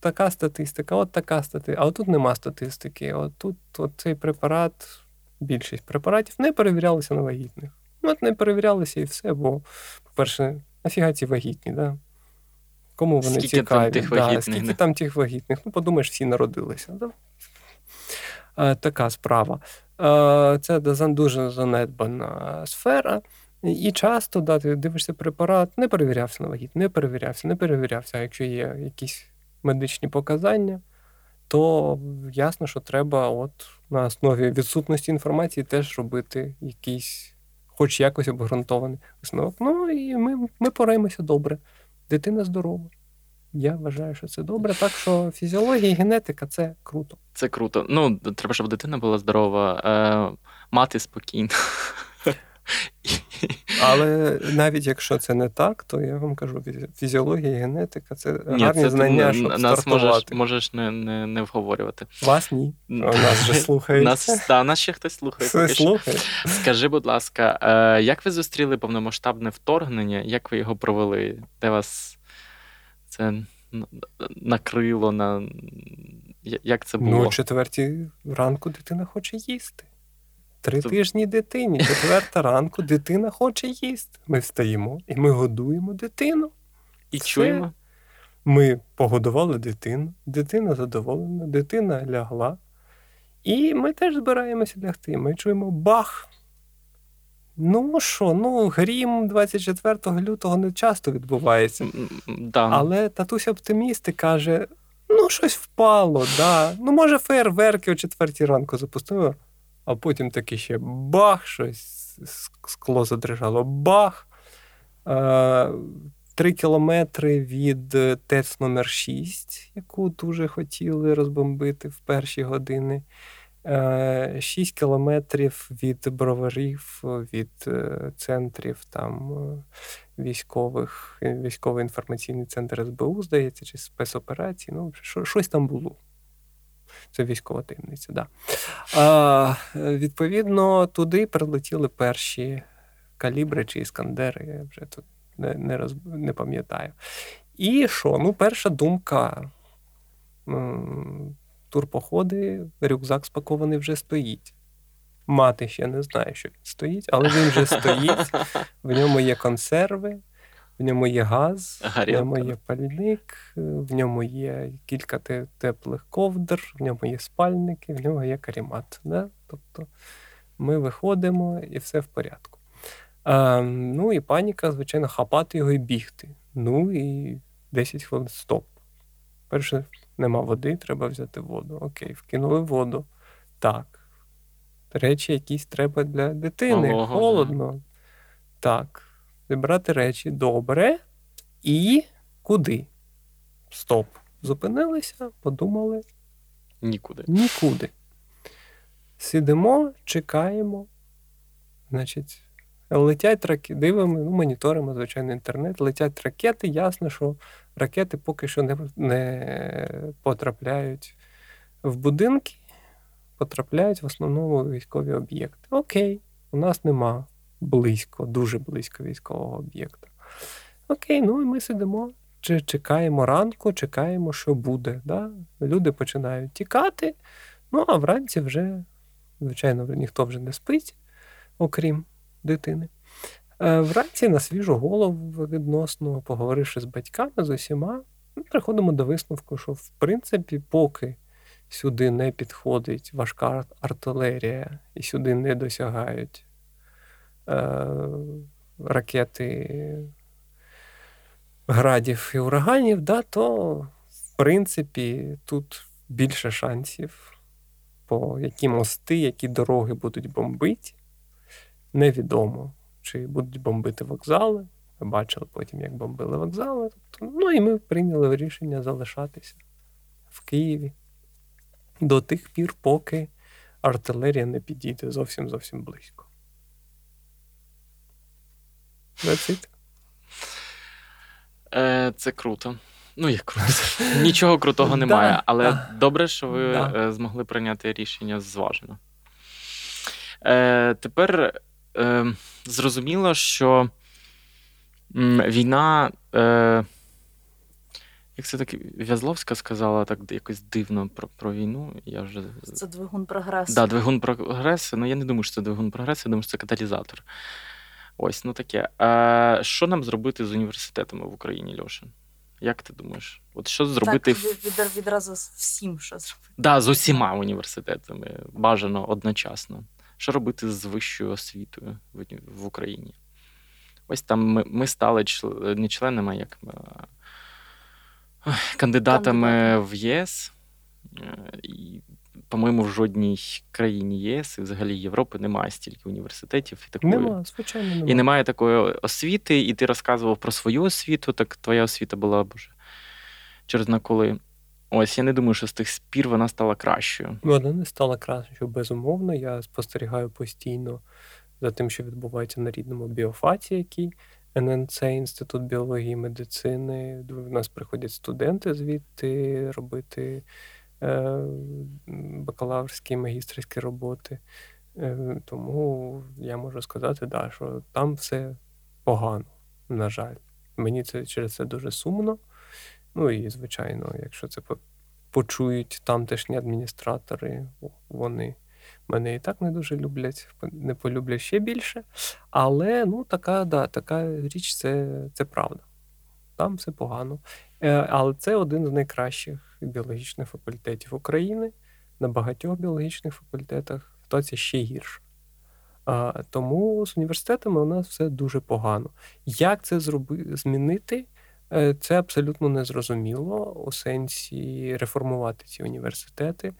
така статистика, от така статистика. А тут нема статистики. От тут от цей препарат, більшість препаратів не перевірялися на вагітних. От не перевірялися і все, бо, по-перше, нафіга ці вагітні, да? Кому вони скільки цікаві? Там тих вагітних, да, Скільки там тих вагітних? Ну, подумаєш, всі народилися. Да? А, така справа. А, це дуже занедбана сфера. І часто да, ти дивишся препарат, не перевірявся на вагіт, не перевірявся, не перевірявся. А якщо є якісь медичні показання, то ясно, що треба от на основі відсутності інформації теж робити якийсь, хоч якось обґрунтований висновок. Ну і ми ми пораємося добре. Дитина здорова. Я вважаю, що це добре. Так що фізіологія і генетика це круто. Це круто. Ну, треба, щоб дитина була здорова, е, мати спокійно. Але навіть якщо це не так, то я вам кажу, фізіологія, генетика це ні, гарні це знання, щоб нас можеш можеш не не, не вговорювати. Вас ні. Нас вже слухають. Нас, та, нас ще хтось слухає. слухає. Скажи, будь ласка, е, як ви зустріли повномасштабне вторгнення? Як ви його провели? Де вас це накрило на Як це було? Ну, о четвертій ранку дитина хоче їсти. Три Тобто... тижні дитині, четверта ранку дитина хоче їсти. Ми встаємо і ми годуємо дитину. І Все. чуємо. Ми погодували дитину, дитина задоволена, дитина лягла. І ми теж збираємося лягти. Ми чуємо бах. Ну що, ну, грім 24 лютого не часто відбувається. Да. Але татусь оптимісти каже: ну, щось впало, да. Ну, може, фейерверки о четвертій ранку запустили а потім таки ще бах, щось скло задрижало, бах. Три кілометри від ТЕЦ номер 6 яку дуже хотіли розбомбити в перші години. 6 кілометрів від броварів, від е, центрів там е, військових, військовий інформаційний центр СБУ, здається, чи спецоперації. Ну, щось там було. Це військова таємниця. Да. А, Відповідно, туди прилетіли перші калібри чи іскандери, я вже тут не не, роз, не пам'ятаю. І що? Ну, перша думка. Турпоходи, рюкзак спакований вже стоїть. Мати ще не знає, що він стоїть, але він вже стоїть. В ньому є консерви, в ньому є газ, Гарілка. в ньому є пальник, в ньому є кілька теплих ковдр, в ньому є спальники, в ньому є карімат. Да? Тобто ми виходимо і все в порядку. А, Ну і паніка, звичайно, хапати його і бігти. Ну і 10 хвилин стоп. Перше, нема води, треба взяти воду. Окей, вкинули воду. Так. Речі якісь треба для дитини. Ого, Холодно. Так зібрати речі добре і куди? Стоп. Зупинилися, подумали. Нікуди. Нікуди. Сидимо, чекаємо. Значить, летять ракети, дивимо, ну, моніторимо, звичайно, інтернет. Летять ракети, ясно, що ракети поки що не, не потрапляють в будинки, потрапляють в основному військові об'єкти. Окей, у нас нема близько, дуже близько військового об'єкта. Окей, ну і ми сидимо, чи чекаємо ранку, чекаємо, що буде. Да? Люди починають тікати, ну а вранці вже, звичайно, ніхто вже не спить, окрім дитини. Е, вранці на свіжу голову відносно, поговоривши з батьками з усіма, ми приходимо до висновку, що в принципі, поки сюди не підходить важка артилерія і сюди не досягають ракети градів і ураганів, да, то, в принципі, тут більше шансів, по які мости, які дороги будуть бомбити. Невідомо, чи будуть бомбити вокзали. Ми бачили потім, як бомбили вокзали. Тобто, ну і ми прийняли рішення залишатися в Києві до тих пір, поки артилерія не підійде зовсім зовсім близько. That's it. Е, Це круто. Ну, як круто. Нічого крутого немає, але добре, що ви е, змогли прийняти рішення зважено. Е, Тепер е, зрозуміло, що війна. Е, як це так В'язловська сказала так якось дивно про про війну. Я вже... Це двигун прогресу. Да, двигун прогресу. Ну я не думаю, що це двигун прогресу, я думаю, що це каталізатор. Ось, ну таке. А Що нам зробити з університетами в Україні, Льоша? Як ти думаєш? От що зробити Так, від, відразу всім що зробити? Так, да, з усіма університетами бажано одночасно. Що робити з вищою освітою в, Україні? Ось там ми ми стали член, не членами, а як кандидатами Кандидат. в ЄС. Е, і по-моєму, в жодній країні ЄС і взагалі Європи немає стільки університетів і такої Нема, звичайно, немає. і немає такої освіти. І ти розказував про свою освіту. Так твоя освіта була боже через на коли. Ось я не думаю, що з тих спір вона стала кращою. Вона не стала кращою, безумовно. Я спостерігаю постійно за тим, що відбувається на рідному біофаті, який ННЦ, інститут біології і медицини. До нас приходять студенти звідти робити бакалаврські магістрські роботи. Е, тому я можу сказати, да, що там все погано, на жаль. Мені це через це дуже сумно. Ну і, звичайно, якщо це почують тамтешні адміністратори. Вони мене і так не дуже люблять, не полюблять ще більше. Але ну, така да, така річ це, це правда. Там все погано. Е, але це один з найкращих біологічних факультетів України. На багатьох біологічних факультетах ситуація ще гірша. Тому з університетами у нас все дуже погано. Як це змінити? Е, це абсолютно незрозуміло у сенсі реформувати ці університети.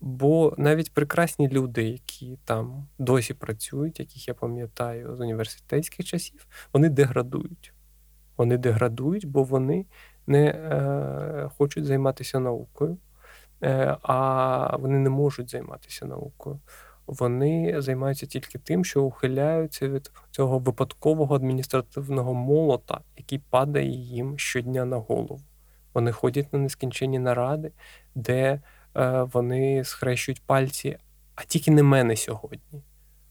Бо навіть прекрасні люди, які там досі працюють, яких я пам'ятаю з університетських часів, вони деградують. Вони деградують, бо вони не е, хочуть займатися наукою, е, а вони не можуть займатися наукою. Вони займаються тільки тим, що ухиляються від цього випадкового адміністративного молота, який падає їм щодня на голову. Вони ходять на нескінченні наради, де е, вони схрещують пальці, а тільки не мене сьогодні.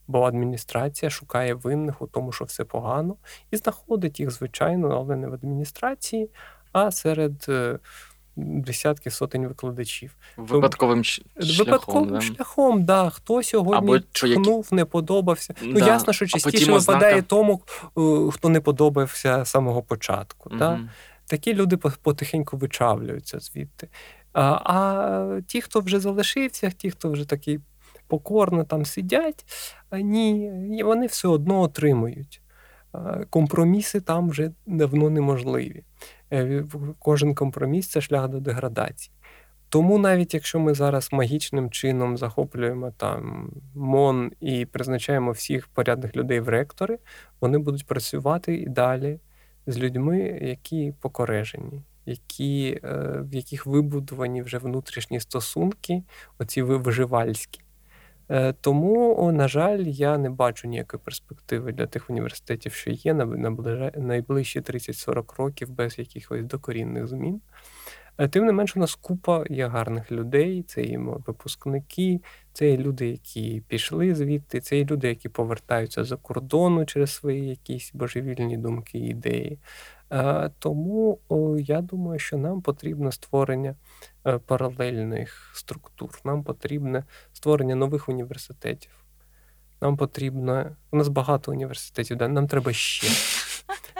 Бо адміністрація шукає винних у тому, що все погано, і знаходить їх, звичайно, але не в адміністрації, а серед е, десятків сотень викладачів. Випадковим шляхом. Випадковим да? шляхом, да. Хто сьогодні Або що не подобався. Ну, ясно, що частіше випадає тому, е, хто не подобався з самого початку. Да? Такі люди потихеньку вичавлюються звідти. А, а ті, хто вже залишився, ті, хто вже такий покорно там сидять, ні, вони все одно отримують. Компроміси там вже давно неможливі. Е, Кожен компроміс це шлях до деградації. Тому навіть якщо ми зараз магічним чином захоплюємо там МОН і призначаємо всіх порядних людей в ректори, вони будуть працювати і далі з людьми, які покорежені, які, е, в яких вибудовані вже внутрішні стосунки, оці ви- виживальські. Е, Тому, на жаль, я не бачу ніякої перспективи для тих університетів, що є на найближчі 30-40 років без якихось докорінних змін. Е, Тим не менш, у нас купа є гарних людей, це і випускники, це і люди, які пішли звідти, це і люди, які повертаються за кордону через свої якісь божевільні думки і ідеї. Е, Тому я думаю, що нам потрібно створення паралельних структур, нам потрібне створення нових університетів. Нам потрібно. У нас багато університетів, да? нам треба ще.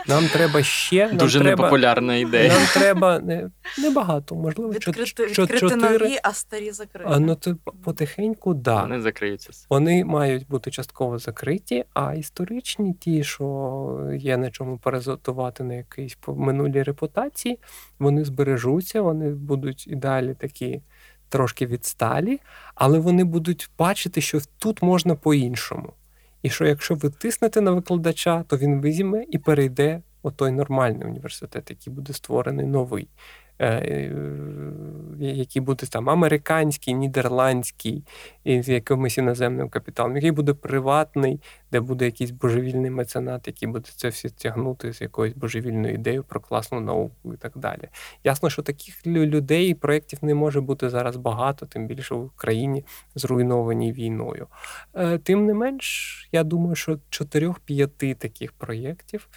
Нам треба ще. Нам Дуже треба, непопулярна ідея. Нам треба не, не багато, можливо, Відкрити, чот- відкрити чотири. нові, а старі закриті. А, ну, то потихеньку, да. Вони закриються. Вони мають бути частково закриті, а історичні, ті, що є на чому перезотувати на якійсь минулій репутації, вони збережуться, вони будуть і далі такі трошки відсталі, але вони будуть бачити, що тут можна по-іншому. І що якщо ви тиснете на викладача, то він візьме і перейде у той нормальний університет, який буде створений новий. Е, е, Який буде там американський, нідерландський, і з якимось іноземним капіталом, який буде приватний, де буде якийсь божевільний меценат, який буде це все тягнути з якоюсь божевільною ідеєю про класну науку і так далі. Ясно, що таких людей і проєктів не може бути зараз багато, тим більше в Україні зруйнованій війною. Е, Тим не менш, я думаю, що чотирьох-п'яти таких проєктів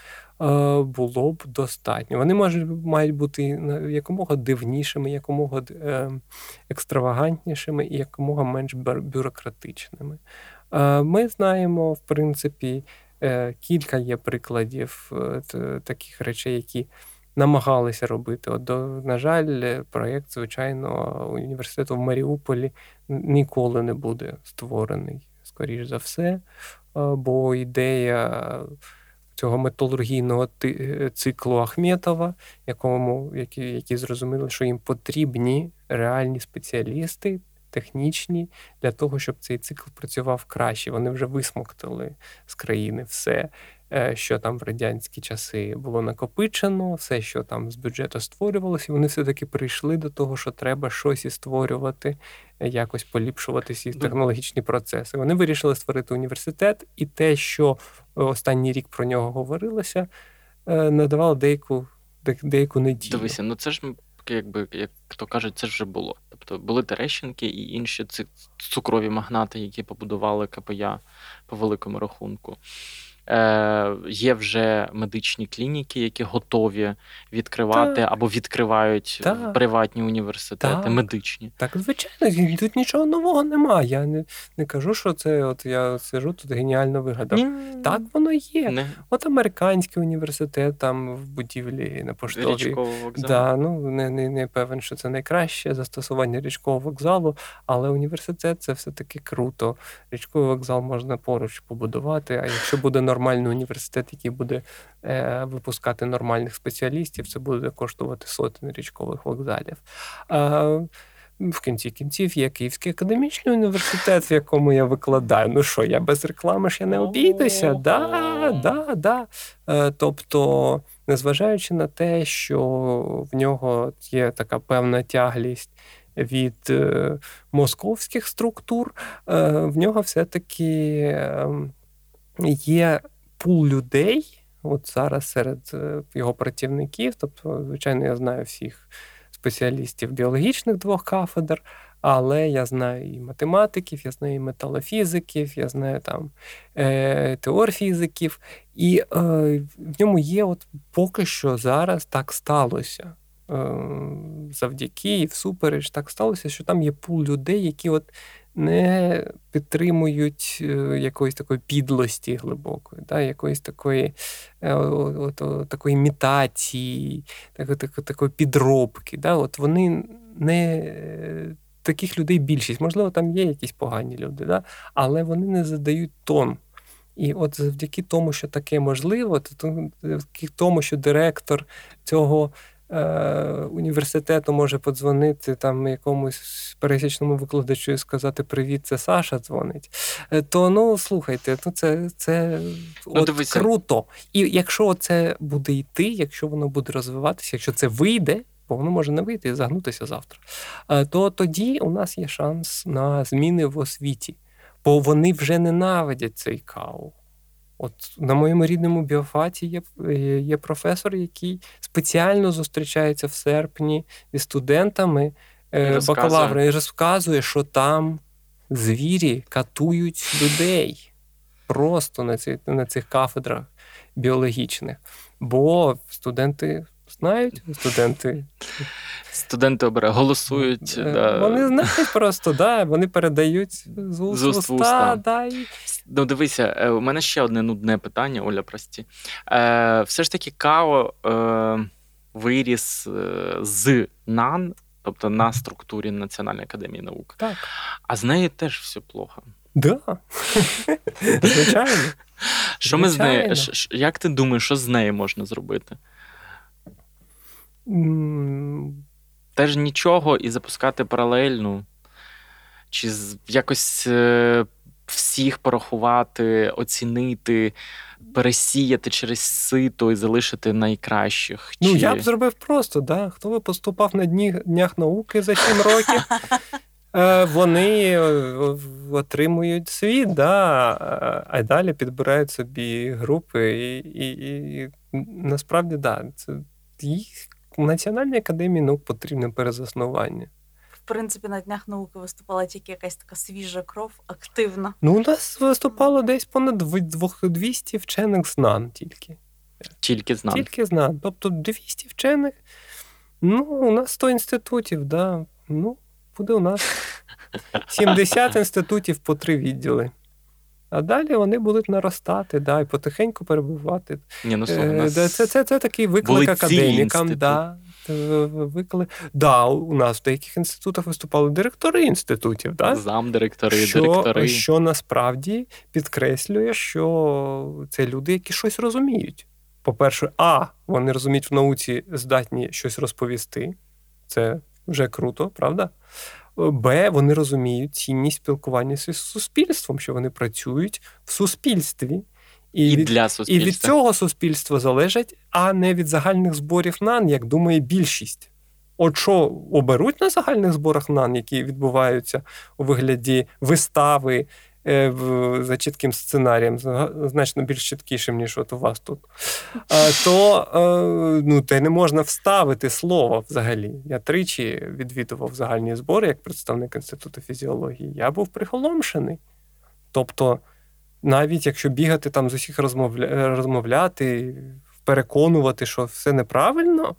було б достатньо. Вони можуть мають бути якомога дивнішими, якомога е, екстравагантнішими і якомога менш бюрократичними. Е, Ми знаємо, в принципі, е, кілька є прикладів е, таких речей, які намагалися робити. От, на жаль, е, проєкт, звичайно, університету в Маріуполі ніколи не буде створений, скоріш за все, е, бо ідея цього металургійного е, циклу Ахметова, якому, які, які зрозуміли, що їм потрібні реальні спеціалісти, технічні, для того, щоб цей цикл працював краще. Вони вже висмоктали з країни все, що там в радянські часи було накопичено, все, що там з бюджету створювалося, і вони все-таки прийшли до того, що треба щось і створювати, е, якось поліпшувати Ну. технологічні процеси. Вони вирішили створити університет, і те, що е, останній рік про нього говорилося, е, надавало деяку, де- деяку надію. Дивися, ну це ж якби, як то кажуть, це ж вже було. Тобто були Терещенки і інші ці цукрові магнати, які побудували КПЯ по великому рахунку. Е, Є вже медичні клініки, які готові відкривати Так. або відкривають Так. приватні університети, Так. медичні. Так, звичайно, тут нічого нового немає. Я не, не кажу, що це от я сижу тут геніально вигадав. Ні, Так воно є. не От американський університет там в будівлі на поштовій. річкового вокзалу. Да, ну не, не, не певен, що це найкраще застосування річкового вокзалу, але університет це все-таки круто. Річковий вокзал можна поруч побудувати. А якщо буде нормальний університет, який буде е, випускати нормальних спеціалістів, це буде коштувати сотень річкових вокзалів. А, в кінці кінців є Київський академічний університет, в якому я викладаю. Ну що, я без реклами ж я не обійдуся. Да, да, да. Е, тобто, незважаючи на те, що в нього є така певна тяглість від е, московських структур, е, в нього все-таки е, є пул людей. От зараз серед е, його працівників, тобто, звичайно, я знаю всіх спеціалістів біологічних двох кафедр, але я знаю і математиків, я знаю і металофізиків, я знаю там е, теорфізиків, і е, в ньому є, от поки що зараз так сталося. Е, завдяки всупереч так сталося, що там є пул людей, які от не підтримують е, якоїсь такої підлості глибокої, да, якоїсь такої е, от, от, такої імітації, так, так, такої підробки. Да, от Вони не е, таких людей більшість. Можливо, там є якісь погані люди, да, але вони не задають тон. І от завдяки тому, що таке можливо, то завдяки тому, що директор цього університету може подзвонити там якомусь пересічному викладачу і сказати Привіт, це Саша дзвонить. е, То ну слухайте, ну це, це Ну, от круто. І якщо це буде йти, якщо воно буде розвиватися, якщо це вийде. Бо воно може не вийти і загнутися завтра. е, То тоді у нас є шанс на зміни в освіті, бо вони вже ненавидять цей кау. От на моєму рідному біофаті є, е, є професор, який спеціально зустрічається в серпні зі студентами е, бакалавра і розказує, що там звірі катують людей просто на, ці, на цих кафедрах біологічних. Бо студенти знають, студенти Студенти обере, голосують. е, да. вони знають просто, да, вони передають з уст З уст в уста, да, і Ну, дивися, е, у мене ще одне нудне питання, Оля, прості. Е, все ж таки, Као е, виріс е, з НАН, тобто на структурі Національної академії наук. так. А з нею теж все плохо. Да. Звичайно. Що ми з нею? Як ти думаєш, що з нею можна зробити? Теж нічого і запускати паралельну, чи якось е, всіх порахувати, оцінити, пересіяти через сито і залишити найкращих. Ну, Чи... я б зробив просто, да. Хто би поступав на дні, днях науки за 7 років, е, вони е, отримують світ, да, а далі підбирають собі групи. І, і, і насправді, да, це їх Національній академії наук потрібне перезаснування. В принципі, на днях науки виступала тільки якась така свіжа кров, активна. Ну, у нас виступало десь понад дв- 200 вчених знан тільки. Тільки знам. Тільки знан. Тобто 200 вчених. Ну, у нас 100 інститутів, да. Ну, буде у нас 70 інститутів по три відділи. А далі вони будуть наростати, да, і потихеньку перебувати. Ні, ну, слухай, Е, нас... Це, це, це такий виклик академікам. Да, Е, виклик. Да, у нас в деяких інститутах виступали директори інститутів. Да? замдиректори, що, директори. що насправді підкреслює, що це люди, які щось розуміють. По-перше, а вони розуміють в науці, здатні щось розповісти. Це вже круто, правда? Б, вони розуміють цінність спілкування з суспільством, що вони працюють в суспільстві. І від- для і від цього суспільство залежить, а не від загальних зборів НАН, як думає більшість. От що оберуть на загальних зборах НАН, які відбуваються у вигляді вистави за чітким сценарієм, зна- значно більш чіткішим, ніж от у вас тут, то е, ну, те не можна вставити слово взагалі. Я тричі відвідував загальні збори як представник Інституту фізіології. Я був приголомшений. Тобто навіть якщо бігати там з усіх розмовля... розмовляти, переконувати, що все неправильно.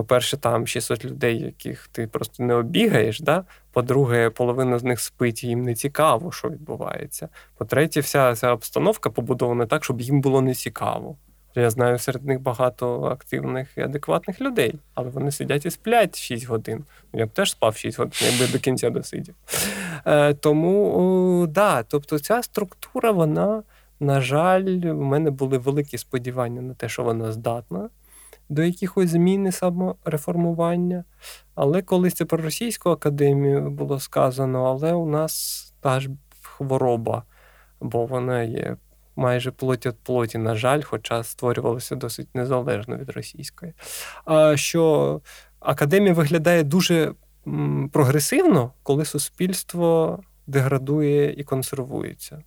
По-перше, там 600 людей, яких ти просто не обігаєш. Да? По-друге, половина з них спить, і їм не цікаво, що відбувається. По-третє, вся ця обстановка побудована так, щоб їм було не цікаво. Я знаю серед них багато активних і адекватних людей, але вони сидять і сплять 6 годин. Я б теж спав 6 годин, якби до кінця досидів. Е, Тому, да, тобто ця структура, вона, на жаль, у мене були великі сподівання на те, що вона здатна до якихось змін самореформування. Але колись це про російську академію було сказано, але у нас та ж хвороба, бо вона є майже плоть від плоті, на жаль, хоча створювалося досить незалежно від російської. А що академія виглядає дуже прогресивно, коли суспільство деградує і консервується.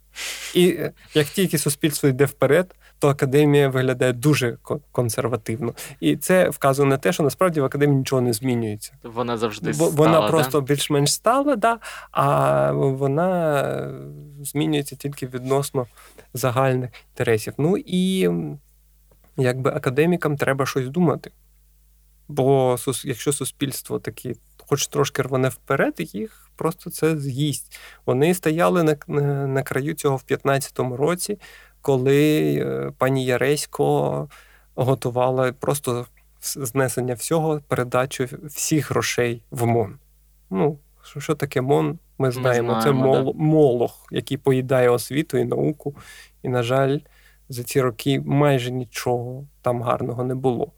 І е, як тільки суспільство йде вперед, то академія виглядає дуже консервативно. І це вказує на те, що насправді в академії нічого не змінюється. Вона завжди Бо, стала, вона просто більш-менш стала, да, а вона змінюється тільки відносно загальних інтересів. Ну і якби академікам треба щось думати. Бо якщо суспільство такі, хоч трошки рване вперед, їх просто це з'їсть. Вони стояли на, на, на краю цього в 15-му році, коли е, пані Яресько готувала просто знесення всього, передачу всіх грошей в МОН. Ну, що, що таке МОН? Ми знаємо, знаємо це мол, да. молох, який поїдає освіту і науку. І, на жаль, за ці роки майже нічого там гарного не було.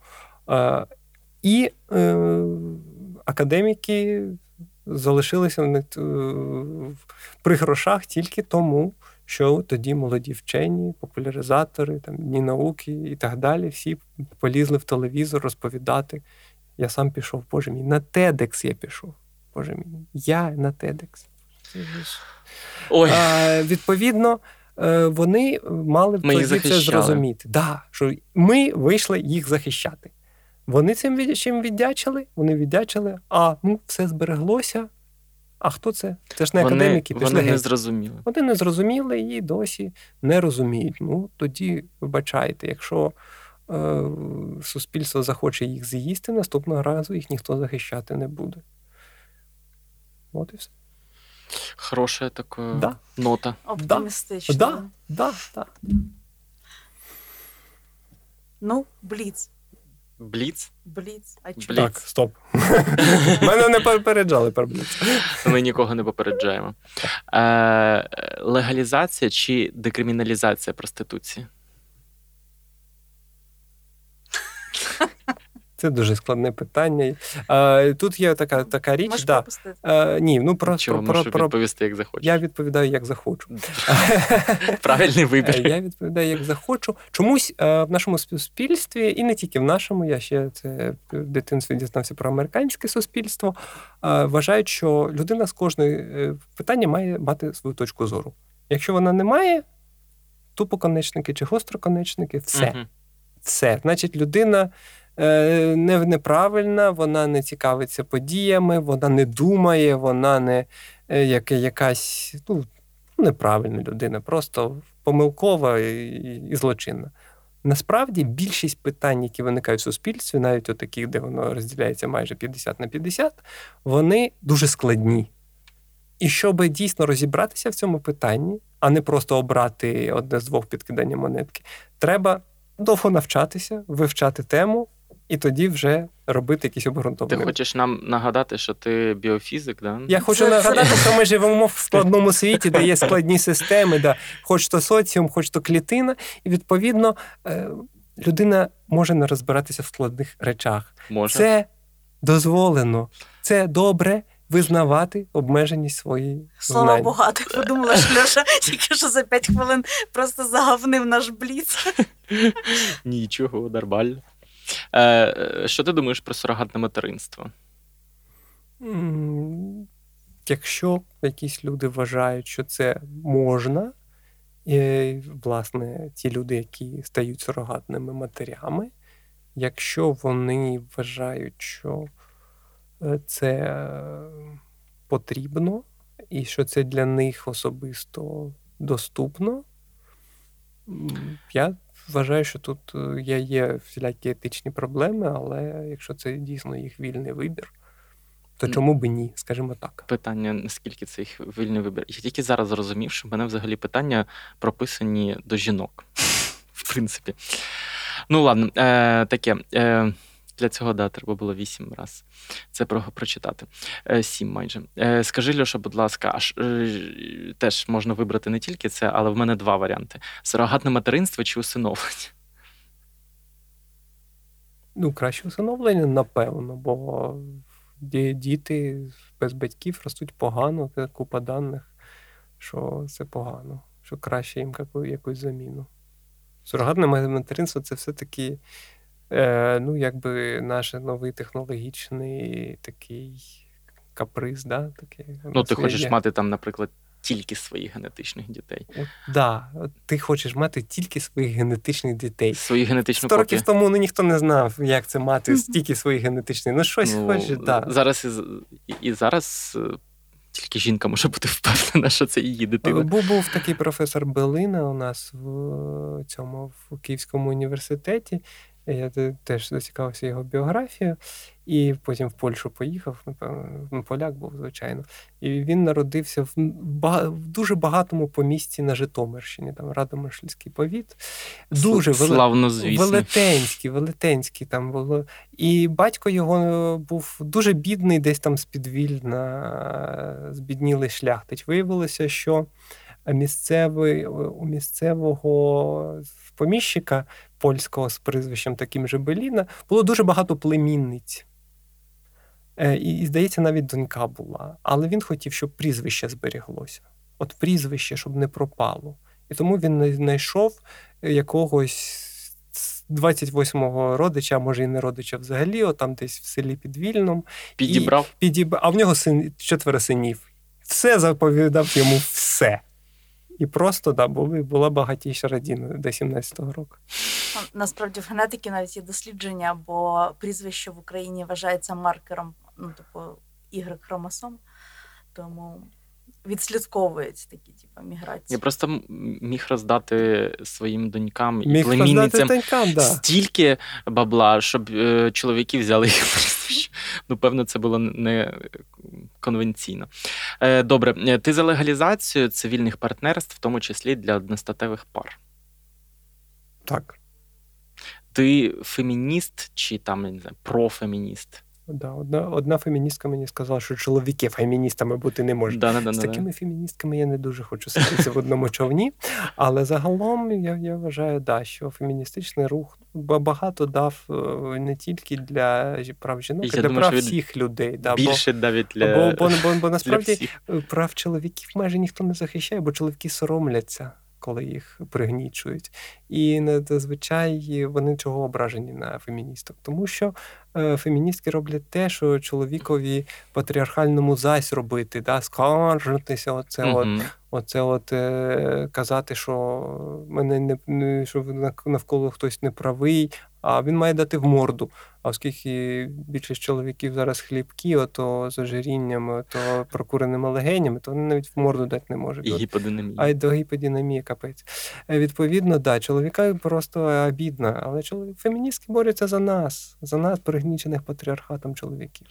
Е, І е, академіки залишилися при грошах тільки тому, що тоді молоді вчені, популяризатори, там, дні науки і так далі, всі полізли в телевізор розповідати. Я сам пішов, Боже мій, на TEDx я пішов. Боже мій, я на TEDx. Ой. А, Відповідно, е, вони мали тоді це зрозуміти. Да, що Ми вийшли їх захищати. Вони цим чим віддячили, вони віддячили, а ну, все збереглося. А хто це? Це ж не вони, академіки. Пішли вони не зрозуміли. Вони не зрозуміли і досі не розуміють. Ну тоді вибачайте, якщо е, суспільство захоче їх з'їсти, наступного разу їх ніхто захищати не буде. От і все. Хороша така да. нота. Оптимістична. Да, да, да. Ну, бліц. Бліц? Бліц. А чому? Так, стоп. Мене не попереджали про бліц. Ми нікого не попереджаємо. Е, Легалізація чи декриміналізація проституції? Це дуже складне питання. А, Тут є така така річ. Можеш да. А, Ні, ну про, Чого, про, про, відповісти, як захочеш. Я відповідаю, як захочу. Правильний вибір. Я відповідаю, як захочу. Чомусь в нашому суспільстві, і не тільки в нашому, я ще це в дитинстві дізнався про американське суспільство. Вважають, що людина з кожної е, питання має мати свою точку зору. Якщо вона не має, тупоконечники чи гостроконечники, все. Все. Значить, людина. Е, неправильна, вона не цікавиться подіями, вона не думає, вона не е, як, якась ну, неправильна людина, просто помилкова і, і злочинна. Насправді більшість питань, які виникають в суспільстві, навіть у таких, де воно розділяється майже 50 на 50, вони дуже складні. І щоб дійсно розібратися в цьому питанні, а не просто обрати одне з двох підкидання монетки, треба довго навчатися, вивчати тему, і тоді вже робити якісь обґрунтовані. Ти хочеш нам нагадати, що ти біофізик, да? Я хочу це, нагадати, це... що ми живемо в складному світі, де є складні системи, да, хоч то соціум, хоч то клітина, і відповідно е, людина може не розбиратися в складних речах. Може. Це дозволено, це добре. Визнавати обмеженість своєї Слава знань. Богу, ти подумала, що Льоша тільки що за 5 хвилин просто загавнив наш бліц. Нічого, нормально. Е, Що ти думаєш про сурогатне материнство? Якщо якісь люди вважають, що це можна, і, власне, ті люди, які стають сурогатними матерями, якщо вони вважають, що е, це потрібно, і що це для них особисто доступно, Я вважаю, що тут е, є, є всілякі етичні проблеми, але якщо це дійсно їх вільний вибір, то чому би ні, скажімо так. Питання, наскільки це їх вільний вибір. Я тільки зараз зрозумів, що в мене взагалі питання прописані до жінок, в принципі. Ну, ладно, е, таке. Е, Для цього да, треба було вісім раз це про, прочитати. Е, Сім майже. Е, Скажи, Льоша, будь ласка, аж е, теж можна вибрати не тільки це, але в мене два варіанти: сурогатне материнство чи усиновлення? Ну, краще усиновлення, напевно, бо діти без батьків ростуть погано, це купа даних, що це погано, що краще їм якусь заміну. Сурогатне материнство це все-таки е, ну, якби наш новий технологічний такий каприз. да? Такий, Ну, ти хочеш є. мати там, наприклад, тільки своїх генетичних дітей. Так, да, ти хочеш мати тільки своїх генетичних дітей. Свої генетичні Сто років тому ну, ніхто не знав, як це мати стільки своїх генетичних. Ну, щось ну, хочеш, да. Зараз і, і зараз. Е, тільки жінка може бути впевнена, що це її дитина. Був був такий професор Белина у нас в цьому в Київському університеті, я теж зацікавився його біографією, і потім в Польщу поїхав, напевно, ну, поляк був, звичайно. І він народився в в дуже багатому помісті на Житомирщині, там Радомишльський повіт. Дуже Славно, велетенський, велетенський там було. І батько його був дуже бідний, десь там з підвільна, збіднілий шляхтич. Виявилося, що місцевий, у місцевого поміщика польського з прізвищем таким же Беліна, було дуже багато племінниць. Е, і, здається, навіть донька була. Але він хотів, щоб прізвище зберіглося. От прізвище, щоб не пропало. І тому він знайшов якогось 28-го родича, а може і не родича взагалі, от там десь в селі під Вільном. Підібрав. І підіб... А в нього син четверо синів. Все заповідав йому все. І просто да, була багатіша родина до 17-го року. Насправді в генетики навіть є дослідження, бо прізвище в Україні вважається маркером, ну, типу, ігри хромосом. Тому відслідковується такі типу, міграції. Я просто міг роздати своїм донькам і племінницям донькам, да. стільки бабла, щоб е, чоловіки взяли їх. Ну, певно, це було не конвенційно. Е, добре, е, ти за легалізацію цивільних партнерств, в тому числі для одностатевих пар. Так. Ти фемініст чи там не знаю, профемініст? Да, Одна одна феміністка мені сказала, що чоловіки феміністами бути не можуть. Да, да, З такими феміністками я не дуже хочу сидіти в одному човні. Але загалом я я вважаю, да, що феміністичний рух багато дав е, не тільки для прав жінок, а для думаю, прав всіх людей. Да, Більше бо, навіть для бо, бо, бо, бо насправді прав чоловіків майже ніхто не захищає, бо чоловіки соромляться коли їх пригнічують. І зазвичай вони чого ображені на феміністок, тому що е, феміністки роблять те, що чоловікові патріархальному зась робити, да, скаржитися, оце mm-hmm. от. Оце от е, казати, що мене не що навколо хтось неправий, а він має дати в морду. А оскільки більшість чоловіків зараз хлібкі, ото з ожирінням, ото прокуреними легенями, то вони навіть в морду дати не можуть. І гіподинамія. А й до гіподинамії капець. Е, відповідно, да, чоловіка просто обідно, але чоловік феміністки борються за нас, за нас, пригнічених патріархатом чоловіків.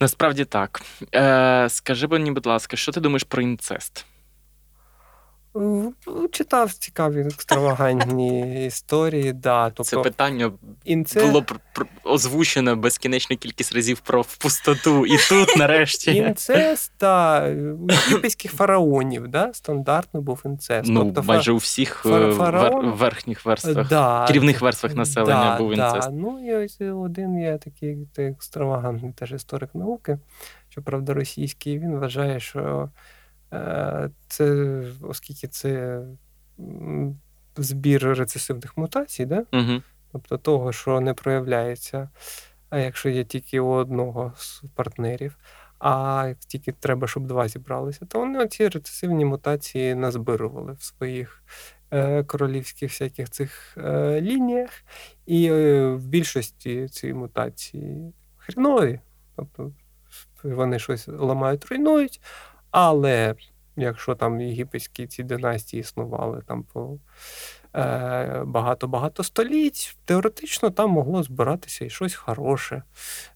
Насправді так. Е, Скажи мені, будь ласка, що ти думаєш про інцест? Читав цікаві екстравагантні історії. Да, тобто, Це питання інце... було озвучено безкінечну кількість разів про пустоту, і тут нарешті. Інцест, да, єгипетських фараонів да, стандартно був інцест. Ну, тобто, Майже у всіх е, фараон... верхніх верствах, да, керівних верствах населення да, був інцест. Да. Ну і ось один є такий екстравагантний теж історик науки, щоправда, російський, він вважає, що. Е, це, оскільки це збір рецесивних мутацій, да? Угу. тобто того, що не проявляється, а якщо є тільки у одного з партнерів, а тільки треба, щоб два зібралися, то вони ці рецесивні мутації назбирували в своїх е, королівських всяких цих е, лініях, і в більшості ці мутації хрінові. Тобто вони щось ламають, руйнують. Але якщо там єгипетські ці династії існували там по багато-багато століть, теоретично там могло збиратися і щось хороше.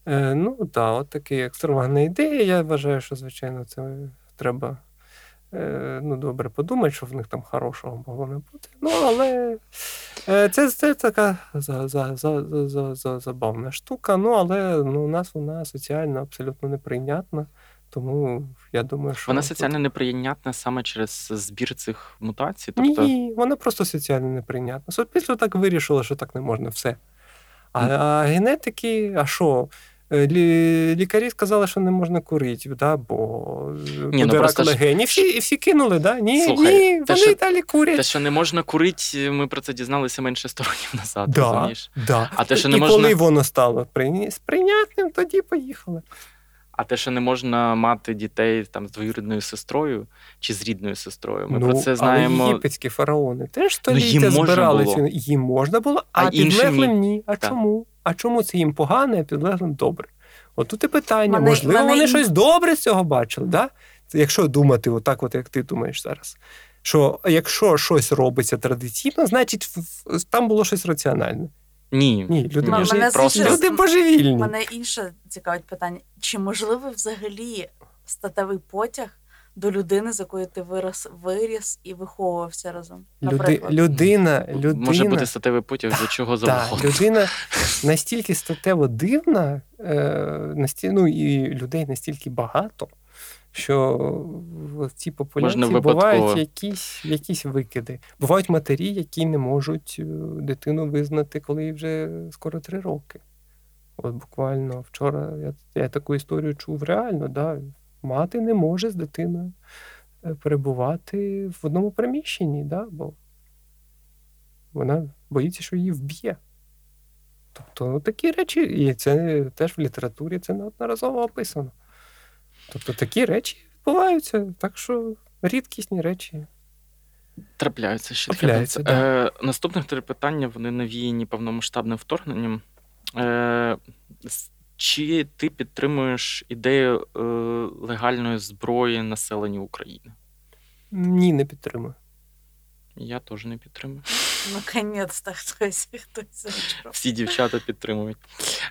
Ну так, от така екстравагна ідея. Я вважаю, що, звичайно, це треба ну, добре подумати, що в них там хорошого могло не бути. Ну, але це це така за, за, за, забавна штука. Ну, але ну, у нас вона соціально абсолютно неприйнятна. Тому я думаю, що вона соціально тут... неприйнятна саме через збір цих мутацій. Тобто... Ні, вона просто соціально неприйнятна. Суспільство так вирішило, що так не можна все. А, а генетики, а що? Е, лікарі сказали, що не можна курити, да, бо Ні, буде ну, рак легені. Всі, і всі кинули, да? Ні, Слухай, ні, вони що, далі курять. Те, що не можна курити, ми про це дізналися менше 100 років назад. Да, розумієш? Да. А те, що не і можна... коли воно стало прийнятним, тоді поїхали. А те, що не можна мати дітей там з двоюрідною сестрою чи з рідною сестрою. Ми ну, про це знаємо. Але єгипетські фараони теж століття ну, збирали цю їм можна було, а, а підлеглим ні. А так. чому? А чому це їм погане, а підлеглим добре? От тут і питання. Вони, Можливо, вони, вони щось добре з цього бачили, да? Якщо думати, отак, от як ти думаєш зараз. Що якщо щось робиться традиційно, значить там було щось раціональне. Ні, Ні, люди М- мене просто люди божевільні. Мене інше цікавить питання: чи можливо взагалі статевий потяг до людини, з якою ти вирос, виріс і виховувався разом? Люди, людина, людина може бути статевий потяг до чого завгодно. людина настільки статево дивна, е, насті, ну, і людей настільки багато що в цій популяції бувають якісь якісь викиди. Бувають матері, які не можуть е, дитину визнати, коли їй вже скоро три роки. От буквально вчора я я таку історію чув реально. да, Мати не може з дитиною е, перебувати в одному приміщенні, да, бо вона боїться, що її вб'є. Тобто ну, такі речі, і це теж в літературі це неодноразово описано. Тобто такі речі відбуваються, так що рідкісні речі. Трапляються ще Трапляються, да. Е, Наступних три питання вони навіяні повномасштабним вторгненням. Е, Чи ти підтримуєш ідею е, легальної зброї населення України? Ні, не підтримую. Я теж не підтримую. Наконець-то хтось хтось. Всі дівчата підтримують.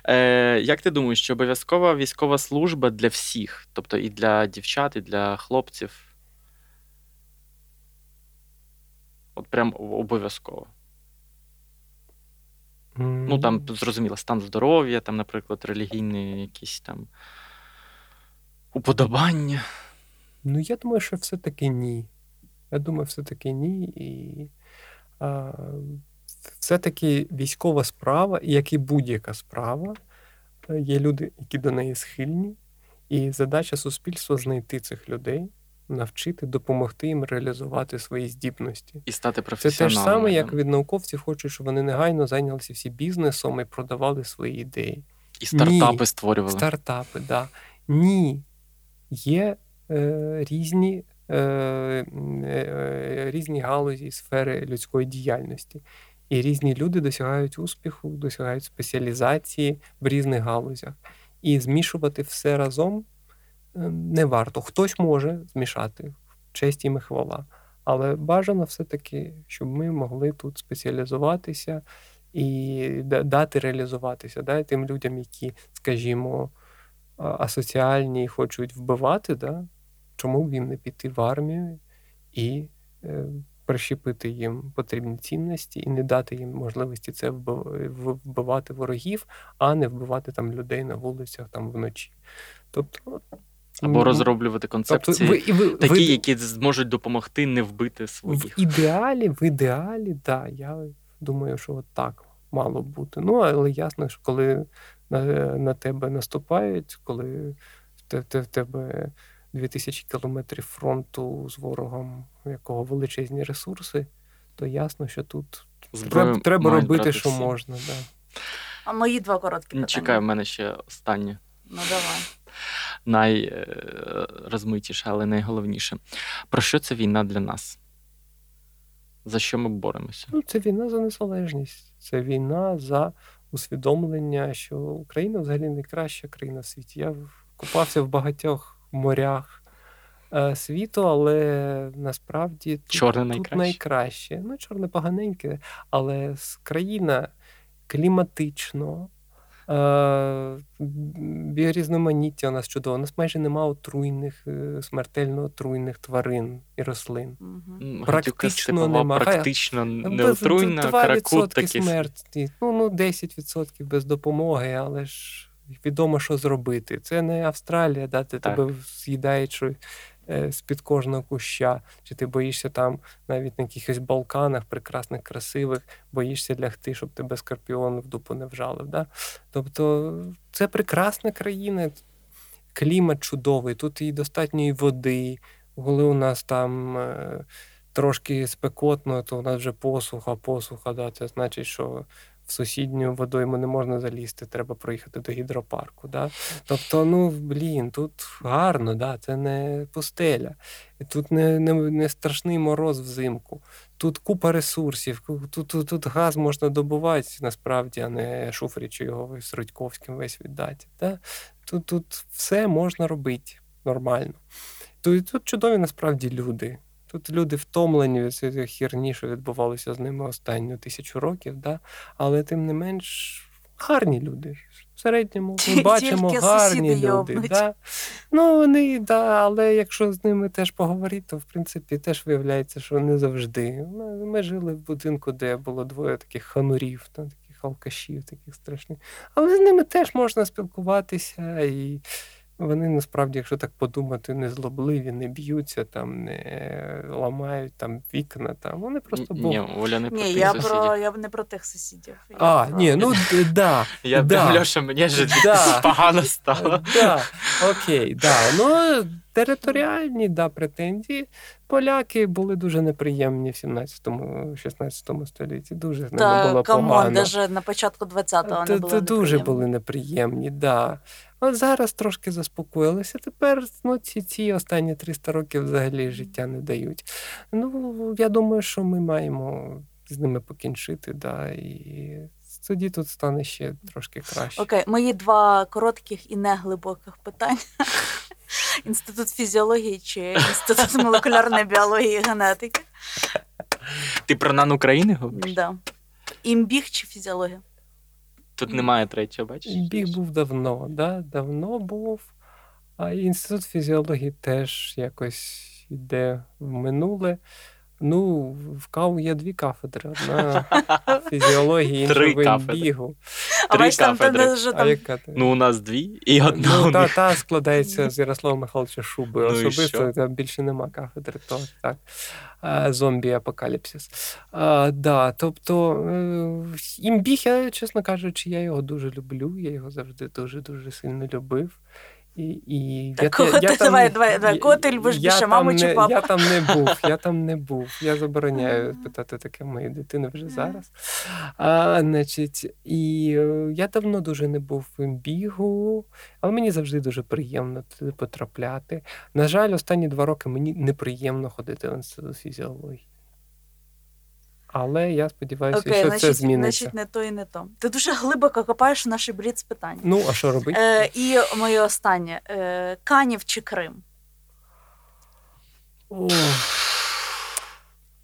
Е, Як ти думаєш, чи обов'язкова військова служба для всіх? Тобто і для дівчат, і для хлопців? От прям обов'язково. Mm. Ну, там, зрозуміло, стан здоров'я, там, наприклад, релігійні якісь там уподобання. Ну, я думаю, що все-таки ні. Я думаю, все-таки ні. І все-таки військова справа, як і будь-яка справа, є люди, які до неї схильні, і задача суспільства знайти цих людей, навчити, допомогти їм реалізувати свої здібності. І стати професіоналами. Це те ж саме, як від науковців хочуть, щоб вони негайно зайнялися всі бізнесом і продавали свої ідеї. І стартапи Ні. створювали. Стартапи, так. Да. Ні. Є е, різні Е, е, різні галузі сфери людської діяльності. І різні люди досягають успіху, досягають спеціалізації в різних галузях. І змішувати все разом е, не варто. Хтось може змішати честь і хвала. Але бажано все-таки, щоб ми могли тут спеціалізуватися і дати реалізуватися да, тим людям, які, скажімо, асоціальні і хочуть вбивати. да, чому б їм не піти в армію і е, прищепити їм потрібні цінності і не дати їм можливості це вбивати ворогів, а не вбивати там людей на вулицях там вночі. Тобто. Або розроблювати концепції, тобто, ви, ви, такі, ви, які зможуть допомогти не вбити своїх. В ідеалі, в ідеалі, да, я думаю, що от так мало бути. Ну, але ясно, що коли на на тебе наступають, коли в, в, в тебе 2000 кілометрів фронту з ворогом, у якого величезні ресурси, то ясно, що тут треба, треба робити, що всі. можна. Да. А мої два короткі питання. Чекай, в мене ще останнє. Ну, давай. Найрозмитіше, але найголовніше. Про що це війна для нас? За що ми боремося? Ну, Це війна за незалежність. Це війна за усвідомлення, що Україна взагалі найкраща країна в світі. Я купався в багатьох морях е, світу, але насправді тут, Чорне тут найкраще. найкраще. Ну, чорне поганеньке, але країна кліматично. е, Біорізноманіття у нас чудово. У нас майже нема отруйних, е, смертельно отруйних тварин і рослин. М, Практично нема. Практично Без- неотруйна, каракут такий. смерті. Ну, ну 10% без допомоги, але ж відомо, що зробити. Це не Австралія, да, де Так. тебе з'їдають що, е, з-під кожного куща. Чи ти боїшся там навіть на якихось Балканах, прекрасних, красивих, боїшся лягти, щоб тебе скорпіон в дупу не вжалив. Да? Тобто це прекрасна країна, клімат чудовий, тут і достатньо і води. Коли у нас там е, трошки спекотно, то у нас вже посуха, посуха, да, це значить, що в сусідню водойму не можна залізти, треба проїхати до гідропарку. Да? Тобто, ну блін, тут гарно, да, це не пустеля. Тут не, не, не страшний мороз взимку. Тут купа ресурсів, тут, тут, тут газ можна добувати насправді, а не Шуфричу його з Рудьковським весь віддати. Да? Тут, тут все можна робити нормально. Тут, тут чудові насправді люди. Тут люди втомлені від цієї херні, що відбувалося з ними останню тисячу років, да? але тим не менш гарні люди. В середньому ми бачимо тільки гарні люди. йобнуть. Да? Ну, вони, да, але якщо з ними теж поговорити, то в принципі теж виявляється, що не завжди. Ми, ми жили в будинку, де було двоє таких ханурів, та, таких алкашів, таких страшних. Але з ними теж можна спілкуватися і. Вони насправді, якщо так подумати, не злобливі, не б'ються, там не ламають там вікна. Там вони просто Бог. Ні, Оля не про Ні, тих я сусідів. про я не про тих сусідів. Я А, про- ні, ну да. Я да. Льоша, мені вже Да. погано стало. Да, окей, да. Ну, територіальні да, претензії. Поляки були дуже неприємні в 17-16 столітті. Дуже з ними було come on, погано. навіть на початку 20-го Та- вони були дуже неприємні. були неприємні, да. От зараз трошки заспокоїлися. Тепер ну, ці, ці останні 300 років взагалі життя не дають. Ну, я думаю, що ми маємо з ними покінчити, да, і тоді тут стане ще трошки краще. Окей, мої два коротких і неглибоких питання. Інститут фізіології чи інститут молекулярної біології і генетики? Ти про НАН України говориш? Да. Імбіг чи фізіологія? Тут немає третього, бачиш? Біг був давно, да? давно був. А інститут фізіології теж якось йде в минуле. Ну, в КАУ є дві кафедри: одна фізіології, інша в бігу. Три кафедри. Ну, у нас дві і одна Ну, та, та складається з Ярослава Михайловича Шуби. Ну Особисто там більше нема кафедри, то так. А, Зомбі апокаліпсис. А, да, тобто, е, імбіг, я, чесно кажучи, я його дуже люблю. Я його завжди дуже-дуже сильно любив. І, і Так, я, кого те- ти- там- давай, давай, давай, кого ти любиш більше, маму чи папу? Я там не був, я там не був. Я забороняю питати таке моєї дитини вже зараз. А, значить, і е, я давно дуже не був в бігу, але мені завжди дуже приємно туди потрапляти. На жаль, останні два роки мені неприємно ходити в інститут фізіології. Але я сподіваюся, Окей, що значить, це зміниться. значить, не то і не то. Ти дуже глибоко копаєш в наші бліц питання. Ну, а що робити? Е, і моє останнє: е, Канів чи Крим?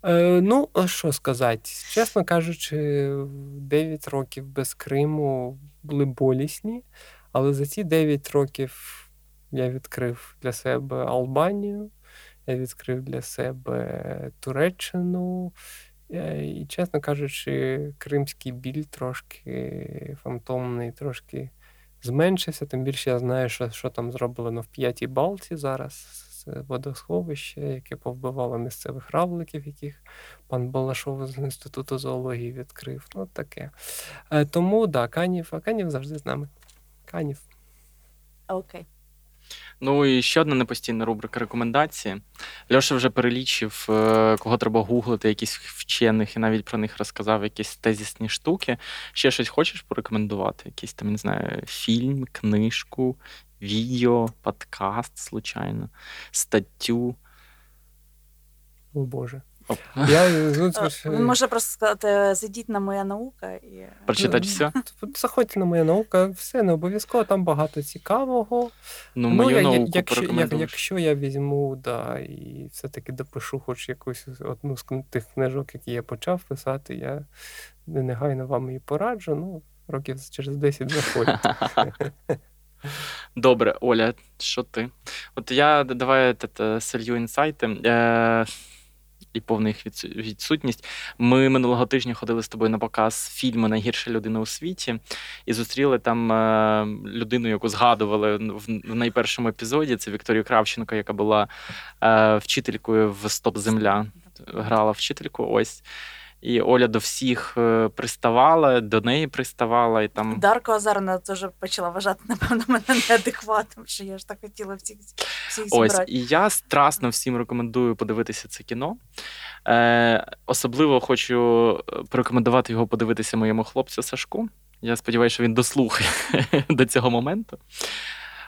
Е, ну, а що сказати? Чесно кажучи, 9 років без Криму були болісні, але за ці 9 років я відкрив для себе Албанію, я відкрив для себе Туреччину. І, чесно кажучи, кримський біль трошки фантомний, трошки зменшився. Тим більше я знаю, що, що там зроблено в п'ятій Балті зараз. Це водосховище, яке повбивало місцевих равликів, яких пан Балашов з інституту зоології відкрив. Ну, таке. Е, Тому, да, Канів, а Канів завжди з нами. Канів. Окей. Ну і ще одна непостійна рубрика рекомендації. Льоша вже перелічив, е, кого треба гуглити, якісь вчених, і навіть про них розказав якісь тезісні штуки. Ще щось хочеш порекомендувати? Якийсь там, не знаю, фільм, книжку, відео, подкаст, случайно, статтю. О Боже. Я, ну, це Е, ж, Він може просто сказати: зайдіть на моя наука і Прочитати Ну, все? Заходьте на моя наука, все не обов'язково, там багато цікавого. Ну, мою я, я- науку якщо, як, якщо я візьму, да, і все-таки допишу хоч якусь одну з тих книжок, які я почав писати, я негайно вам її пораджу. Ну, років через 10 заходьте. Добре, Оля, що ти? От я давай те, солью інсайти е- і повна їх відсутність. Ми минулого тижня ходили з тобою на показ фільму Найгірша людина у світі і зустріли там е- людину, яку згадували в, найпершому епізоді. Це Вікторію Кравченко, яка була е- вчителькою в Стоп Земля. Грала вчительку. Ось. І Оля до всіх е, приставала, до неї приставала, і там Дарко Азарна теж почала вважати, напевно, мене неадекватним, що я ж так хотіла всіх всіх Ось, і я страсно всім рекомендую подивитися це кіно. Е, особливо хочу е, порекомендувати його подивитися моєму хлопцю Сашку. Я сподіваюся, що він дослухає до цього моменту.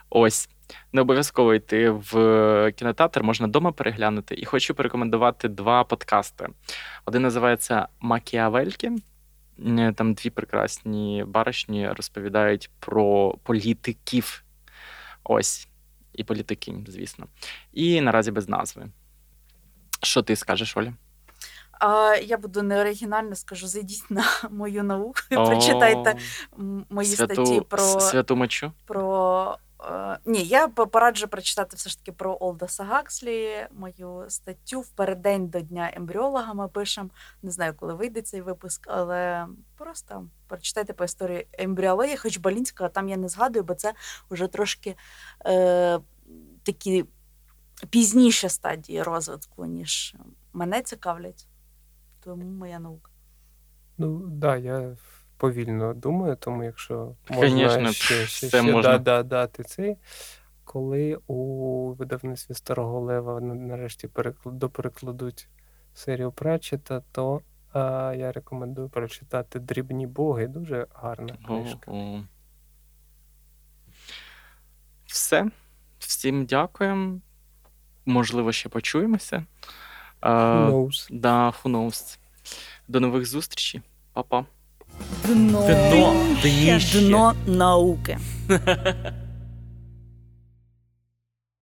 Ось. Не обов'язково йти в кінотеатр, можна вдома переглянути. І хочу порекомендувати два подкасти. Один називається Макіавельки. Е, Там дві прекрасні баришні розповідають про політиків. Ось. І політики, звісно. І наразі без назви. Що ти скажеш, Оля? А я буду неоригінально, скажу: зайдіть на мою науку і прочитайте мої святу, статті про. святу мочу. про е, ні, я пораджу прочитати все ж таки про Олдоса Гакслі, мою статтю в переддень до Дня ембріолога ми пишемо. Не знаю, коли вийде цей випуск, але просто прочитайте по історії ембріології, хоч Балінського там я не згадую, бо це вже трошки е, такі пізніші стадії розвитку, ніж мене цікавлять. Тому моя наука. Ну, так, да, я повільно думаю, тому якщо можна Конечно, ще, ще, ще можна. Да, да, дати цей. Коли у видавництві Старого Лева нарешті перекл- доперекладуть серію Пратчета, то а, я рекомендую прочитати Дрібні боги. Дуже гарна книжка. О-о. Все. Всім дякуємо. Можливо, ще почуємося. Who knows? Да, who knows. До нових зустрічей. Па-па. Дно, Дно, дніще. дно науки.